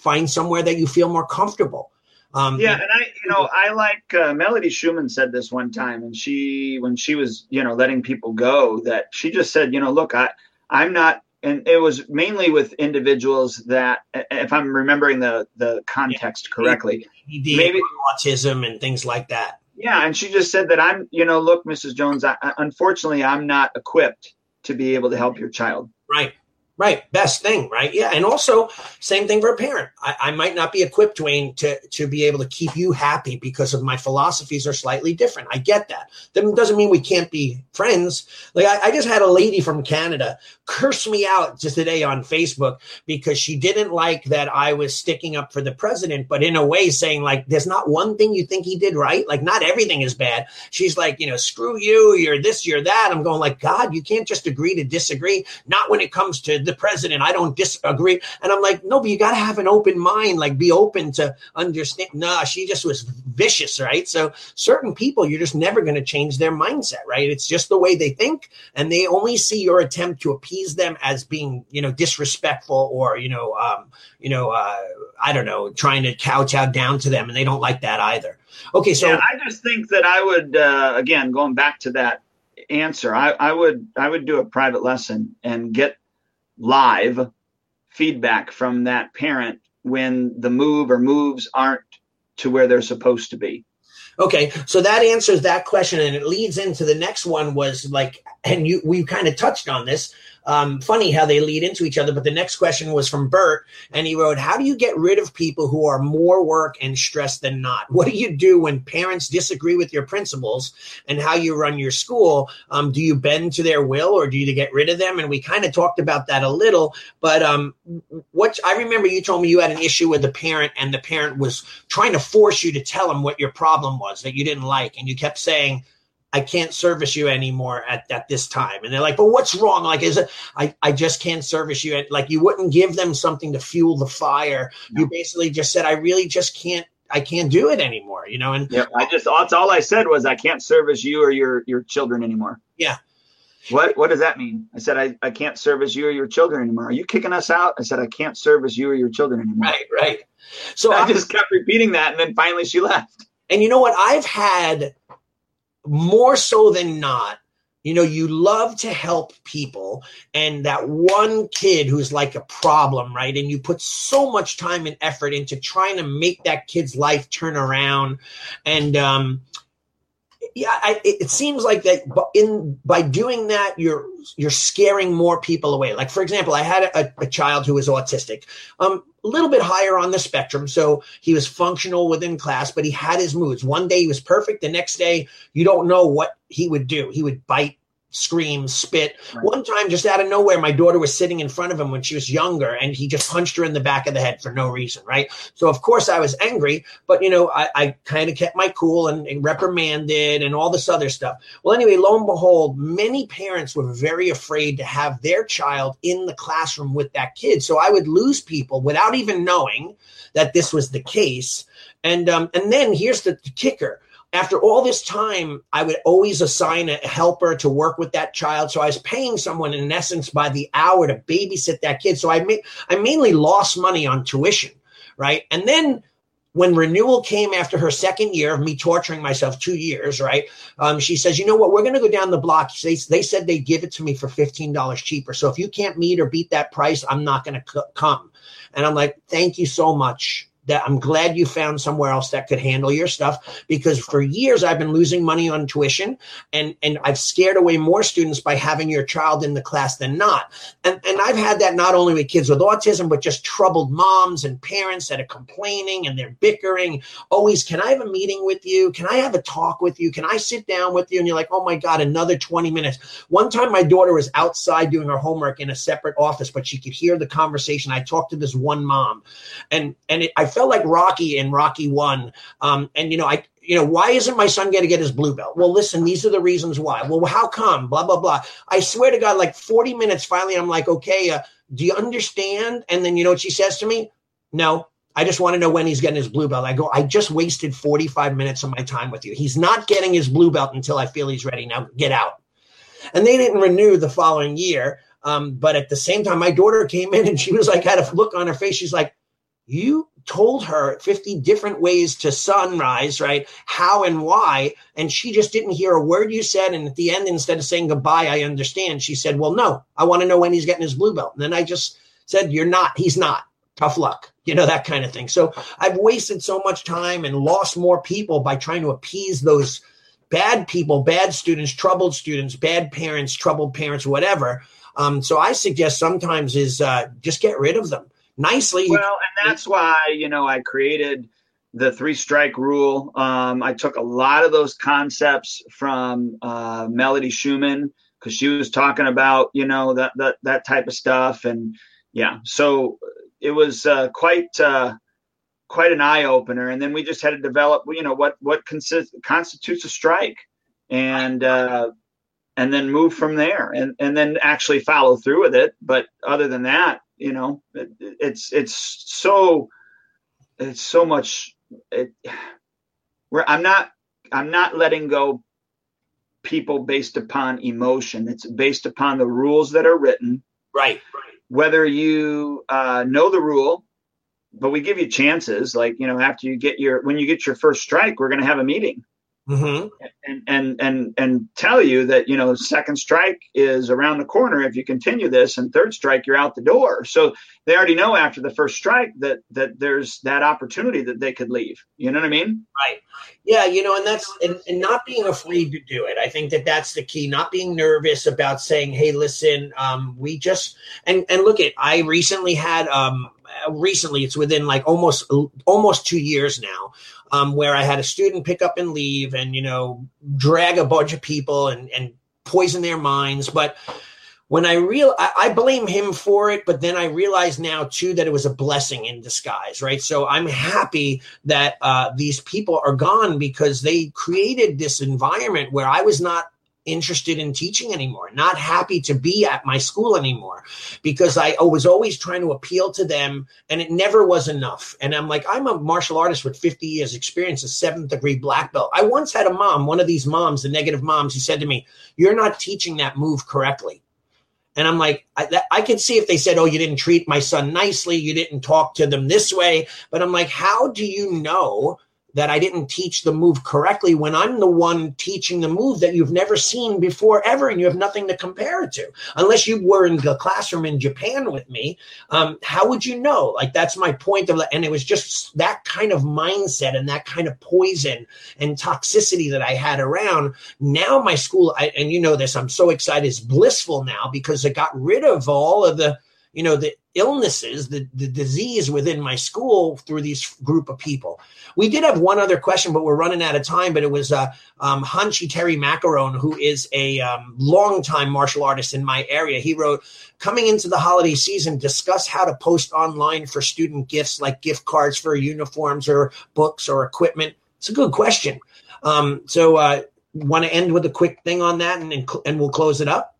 find somewhere that you feel more comfortable. Um, yeah, and I, you know, I like uh, Melody Schumann said this one time, and she, when she was, you know, letting people go, that she just said, you know, look, I, I'm not and it was mainly with individuals that, if I'm remembering the the context yeah. correctly, maybe autism and things like that. Yeah, and she just said that I'm, you know, look, Mrs. Jones, I, unfortunately, I'm not equipped to be able to help your child. Right. Right. Best thing, right? Yeah. And also, same thing for a parent. I, I, might not be equipped, Duane, to, to be able to keep you happy because of my philosophies are slightly different. I get that. That doesn't mean we can't be friends. Like, I, I just had a lady from Canada curse me out just today on Facebook because she didn't like that I was sticking up for the president, but in a way saying, like, there's not one thing you think he did right. Like, not everything is bad. She's like, you know, screw you. You're this, you're that. I'm going, like, God, you can't just agree to disagree. Not when it comes to the president. I don't disagree. And I'm like, no, but you got to have an open mind, like be open to understand. Nah, she just was vicious, right? So certain people, you're just never going to change their mindset, right? It's just the way they think. And they only see your attempt to appease them as being, you know, disrespectful or, you know, um, you know, uh, I don't know, trying to kowtow down to them. And they don't like that either. Okay. So yeah, I just think that I would, uh, again, going back to that answer, I, I would, I would do a private lesson and get live feedback from that parent when the move or moves aren't to where they're supposed to be. Okay, so that answers that question, and it leads into the next one. Was like, and you we kind of touched on this um, funny how they lead into each other. But the next question was from Bert, and he wrote, "How do you get rid of people who are more work and stress than not? What do you do when parents disagree with your principles and how you run your school? Um, do you bend to their will, or do you get rid of them?" And we kind of talked about that a little. But um, what I remember, you told me you had an issue with the parent, and the parent was trying to force you to tell them what your problem was that you didn't like, and you kept saying I can't service you anymore at, at this time. And they're like, but what's wrong? Like, is it, I, I just can't service you. Like you wouldn't give them something to fuel the fire. No. You basically just said, I really just can't, I can't do it anymore, you know? And yeah, I just, that's all I said was I can't service you or your, your children anymore. Yeah. What, what does that mean? I said, I, I can't service you or your children anymore. Are you kicking us out? I said, I can't service you or your children anymore. Right. Right. So I, I just kept repeating that. And then finally she left. And you know what? I've had more so than not, you know, you love to help people, and that one kid who's like a problem, right? And you put so much time and effort into trying to make that kid's life turn around. And, um, yeah, I, it seems like that in by doing that, you're you're scaring more people away. Like for example, I had a, a child who was autistic, um, a little bit higher on the spectrum, so he was functional within class, but he had his moods. One day he was perfect, the next day you don't know what he would do. He would bite scream, spit. Right. One time, just out of nowhere, my daughter was sitting in front of him when she was younger, and he just punched her in the back of the head for no reason, right? So, of course, I was angry, but you know, I, I kind of kept my cool and, and, reprimanded and all this other stuff. Well, anyway, lo and behold, many parents were very afraid to have their child in the classroom with that kid. So I would lose people without even knowing that this was the case. And um, and then here's the, the kicker after all this time, I would always assign a helper to work with that child. So I was paying someone in essence by the hour to babysit that kid. So I ma- I mainly lost money on tuition, right? And then when renewal came after her second year of me torturing myself two years, right? Um, she says, you know what? We're going to go down the block. They, they said they'd give it to me for $15 cheaper. So if you can't meet or beat that price, I'm not going to c- come. And I'm like, thank you so much that I'm glad you found somewhere else that could handle your stuff because for years I've been losing money on tuition and and I've scared away more students by having your child in the class than not. And and I've had that not only with kids with autism but just troubled moms and parents that are complaining and they're bickering. Always, can I have a meeting with you? Can I have a talk with you? Can I sit down with you? And you're like, "Oh my god, another 20 minutes." One time my daughter was outside doing her homework in a separate office but she could hear the conversation. I talked to this one mom and and it, I felt like Rocky in Rocky One. Um, and you know, I you know, why isn't my son going to get his blue belt? Well, listen, these are the reasons why. Well, how come? Blah blah blah. I swear to God, like forty minutes. Finally, I'm like, okay, uh, do you understand? And then you know what she says to me? No, I just want to know when he's getting his blue belt. I go, I just wasted 45 minutes of my time with you. He's not getting his blue belt until I feel he's ready. Now get out. And they didn't renew the following year. Um, but at the same time, my daughter came in and she was like, had a look on her face. She's like, you told her 50 different ways to sunrise, right? How and why. And she just didn't hear a word you said. And at the end, instead of saying goodbye, I understand, she said, Well, no, I want to know when he's getting his blue belt. And then I just said, You're not, he's not. Tough luck, you know, that kind of thing. So I've wasted so much time and lost more people by trying to appease those bad people, bad students, troubled students, bad parents, troubled parents, whatever. Um, so I suggest sometimes is uh, just get rid of them nicely. Well, and that's why you know I created the three strike rule. Um, I took a lot of those concepts from uh, Melody Schumann because she was talking about you know that that that type of stuff, and yeah, so it was uh, quite uh, quite an eye opener. And then we just had to develop you know what what consist- constitutes a strike, and uh, and then move from there, and and then actually follow through with it. But other than that, you know? It, it's it's so it's so much it, where i'm not i'm not letting go people based upon emotion. It's based upon the rules that are written. Right. Right whether you uh, know the rule but we give you chances like you know after you get your when you get your first strike we're going to have a meeting mm-hmm. and, and and and tell you that you know second strike is around the corner if you continue this, and third strike you're out the door. So they already know after the first strike that that there's that opportunity that they could leave. You know what I mean? Right. Yeah. You know, and that's and, and not being afraid to do it. I think that that's the key. Not being nervous about saying, "Hey, listen, um, we just and and look at." I recently had um recently it's within like almost almost two years now um, where I had a student pick up and leave and, you know, drag a bunch of people and, and poison their minds. But when I real, I, I, blame him for it, but then I realize now too that it was a blessing in disguise, right? So I'm happy that uh, these people are gone because they created this environment where I was not interested in teaching anymore, not happy to be at my school anymore because I was always trying to appeal to them and it never was enough. And I'm like, I'm a martial artist with 50 years experience, a seventh degree black belt. I once had a mom, one of these moms, the negative moms, who said to me, You're not teaching that move correctly. And I'm like, I, I can see if they said, Oh, you didn't treat my son nicely, you didn't talk to them this way. But I'm like, How do you know? That I didn't teach the move correctly when I'm the one teaching the move that you've never seen before ever and you have nothing to compare it to. Unless you were in the classroom in Japan with me, um, how would you know? Like that's my point of and it was just that kind of mindset and that kind of poison and toxicity that I had around. Now my school, I, and you know this, I'm so excited, is blissful now because it got rid of all of the you know the illnesses the, the disease within my school through these group of people. We did have one other question but we're running out of time but it was uh, um, Hanshi Terry Macaron who is a um, longtime martial artist in my area. He wrote coming into the holiday season discuss how to post online for student gifts like gift cards for uniforms or books or equipment. It's a good question. Um, so uh, want to end with a quick thing on that and, and we'll close it up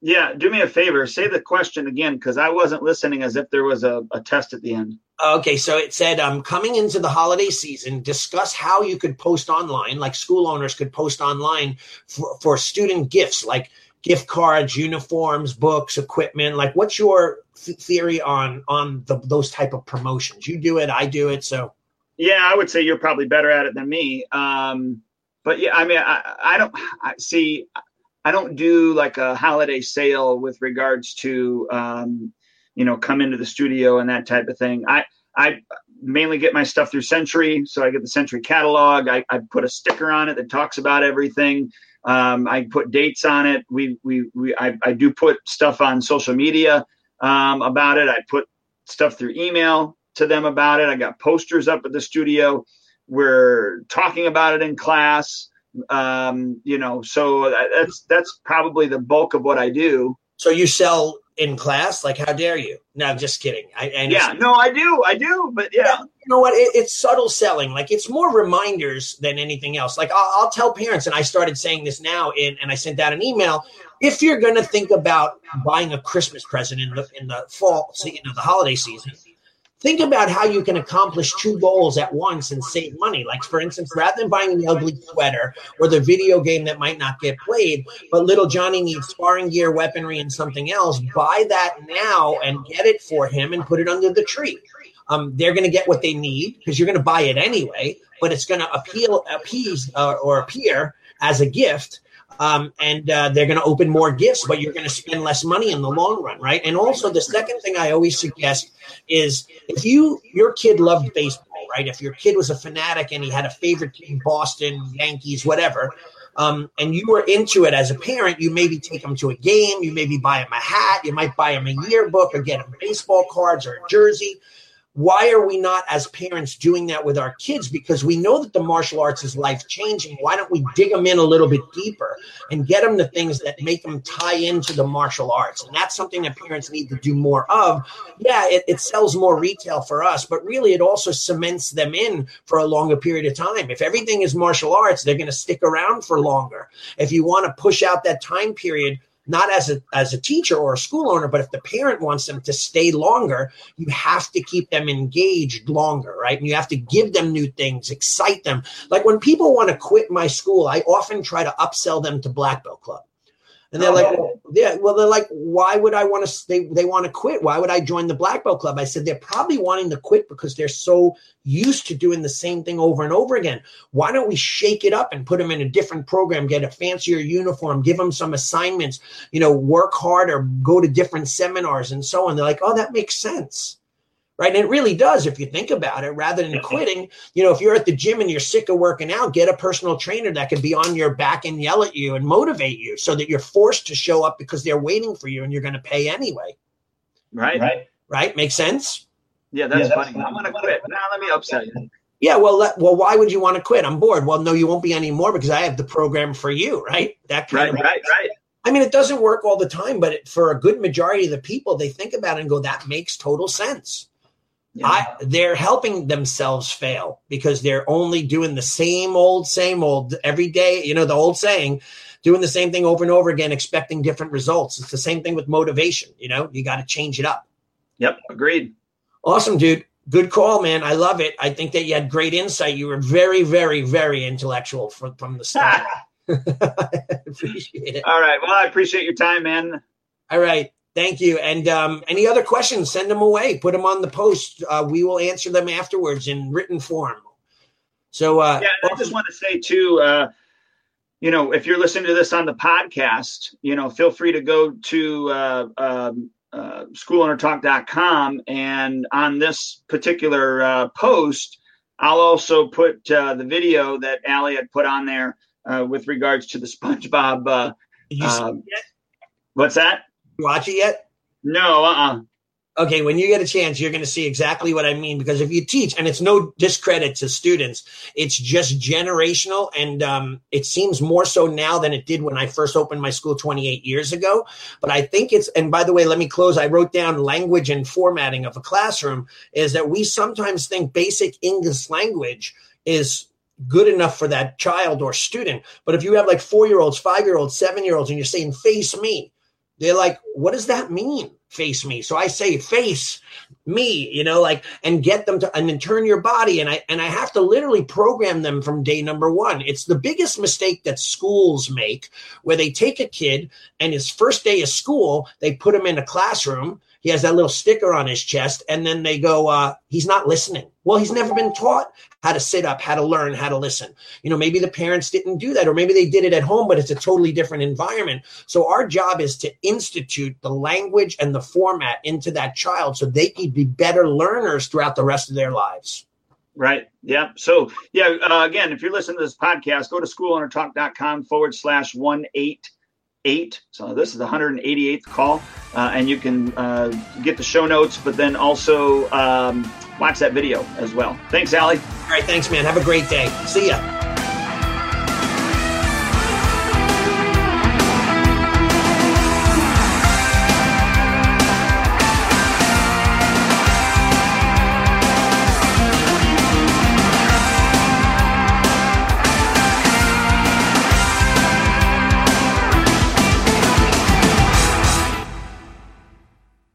yeah, do me a favor. Say the question again because I wasn't listening as if there was a, a test at the end. Okay, so it said, um, coming into the holiday season, discuss how you could post online, like school owners could post online for, for student gifts, like gift cards, uniforms, books, equipment. Like, what's your th- theory on on the, those type of promotions? You do it, I do it. So, yeah, I would say you're probably better at it than me. Um, but yeah, I mean, I, I don't I, see. I don't do like a holiday sale with regards to um, you know come into the studio and that type of thing. I I mainly get my stuff through Century, so I get the Century catalog. I, I put a sticker on it that talks about everything. Um, I put dates on it. We we, we I, I do put stuff on social media um, about it. I put stuff through email to them about it. I got posters up at the studio. We're talking about it in class. Um, you know, so that's that's probably the bulk of what I do. So you sell in class? Like, how dare you? No, I'm just kidding. I, I yeah, no, I do, I do, but yeah, yeah you know what? It, it's subtle selling. Like, it's more reminders than anything else. Like, I'll, I'll tell parents, and I started saying this now, in, and I sent out an email. If you're going to think about buying a Christmas present in the in the fall, you know, the holiday season, think about how you can accomplish two goals at once and save money. Like, for instance, rather than buying the ugly sweater or the video game that might not get played, but little Johnny needs sparring gear, weaponry, and something else, buy that now and get it for him and put it under the tree. Um, they're going to get what they need because you're going to buy it anyway, but it's going to appeal, appease, uh, or appear as a gift um, and uh, they're going to open more gifts, but you're going to spend less money in the long run, right? And also, the second thing I always suggest is if you your kid loved baseball, right? If your kid was a fanatic and he had a favorite team, Boston Yankees, whatever. Um, and you were into it as a parent, you maybe take them to a game, you maybe buy them a hat, you might buy them a yearbook or get them baseball cards or a jersey why are we not as parents doing that with our kids? Because we know that the martial arts is life changing why don't we dig them in a little bit deeper and get them the things that make them tie into the martial arts? And that's something that parents need to do more of. Yeah it, it sells more retail for us but really it also cements them in for a longer period of time. If everything is martial arts they're going to stick around for longer. If you want to push out that time period not as a as a teacher or a school owner, but if the parent wants them to stay longer, you have to keep them engaged longer, right? And you have to give them new things, excite them. Like when people want to quit my school, I often try to upsell them to Black Belt Club. And they're like, well, yeah, well, they're like, why would I want to? They they want to quit. Why would I join the black belt club? I said they're probably wanting to quit because they're so used to doing the same thing over and over again. Why don't we shake it up and put them in a different program, get a fancier uniform, give them some assignments, you know, work harder, go to different seminars and so on. They're like, oh, that makes sense right? And it really does if you think about it, rather than quitting. You know, if you're at the gym and you're sick of working out, get a personal trainer that can be on your back and yell at you and motivate you so that you're forced to show up because they're waiting for you and you're going to pay anyway. Right. Right. Right. Makes sense? Yeah, that's, yeah, that's funny. I'm going to quit. Now let me upset you. Yeah, well, let, well, why would you want to quit? I'm bored. Well, no, you won't be anymore because I have the program for you, right? That kind right, of right, right. I mean, it doesn't work all the time, but it, for a good majority of the people, they think about it and go, "That makes total sense." Yeah. I, they're helping themselves fail because they're only doing the same old, same old every day. You know, the old saying, doing the same thing over and over again, expecting different results. It's the same thing with motivation. You know, you got to change it up. Yep, agreed. Awesome, dude. Good call, man. I love it. I think that you had great insight. You were very, very, very intellectual from, from the start. appreciate it. All right. Well, I appreciate your time, man. All right. Thank you. And um, any other questions, send them away. Put them on the post. Uh, we will answer them afterwards in written form. So, uh, yeah, I just want to say, too, uh, you know, if you're listening to this on the podcast, you know, feel free to go to uh, um, uh, schoolownertalk.com. And on this particular uh, post, I'll also put uh, the video that Allie had put on there uh, with regards to the SpongeBob. Uh, uh, what's that? Watch it yet? No, uh uh-uh. Okay, when you get a chance, you're going to see exactly what I mean. Because if you teach, and it's no discredit to students, it's just generational. And um, it seems more so now than it did when I first opened my school 28 years ago. But I think it's, and by the way, let me close. I wrote down language and formatting of a classroom is that we sometimes think basic English language is good enough for that child or student. But if you have like four year olds, five year olds, seven year olds, and you're saying face me, they're like, what does that mean? Face me. So I say face me, you know, like and get them to and then turn your body. And I and I have to literally program them from day number one. It's the biggest mistake that schools make where they take a kid and his first day of school, they put him in a classroom he has that little sticker on his chest, and then they go, uh, he's not listening. Well, he's never been taught how to sit up, how to learn, how to listen. You know, maybe the parents didn't do that, or maybe they did it at home, but it's a totally different environment. So our job is to institute the language and the format into that child so they can be better learners throughout the rest of their lives. Right. Yeah. So, yeah, uh, again, if you're listening to this podcast, go to schoolownertalk.com forward slash one eight eight. So this is the 188th call, uh, and you can uh, get the show notes, but then also um, watch that video as well. Thanks, Allie. All right, thanks, man. Have a great day. See ya.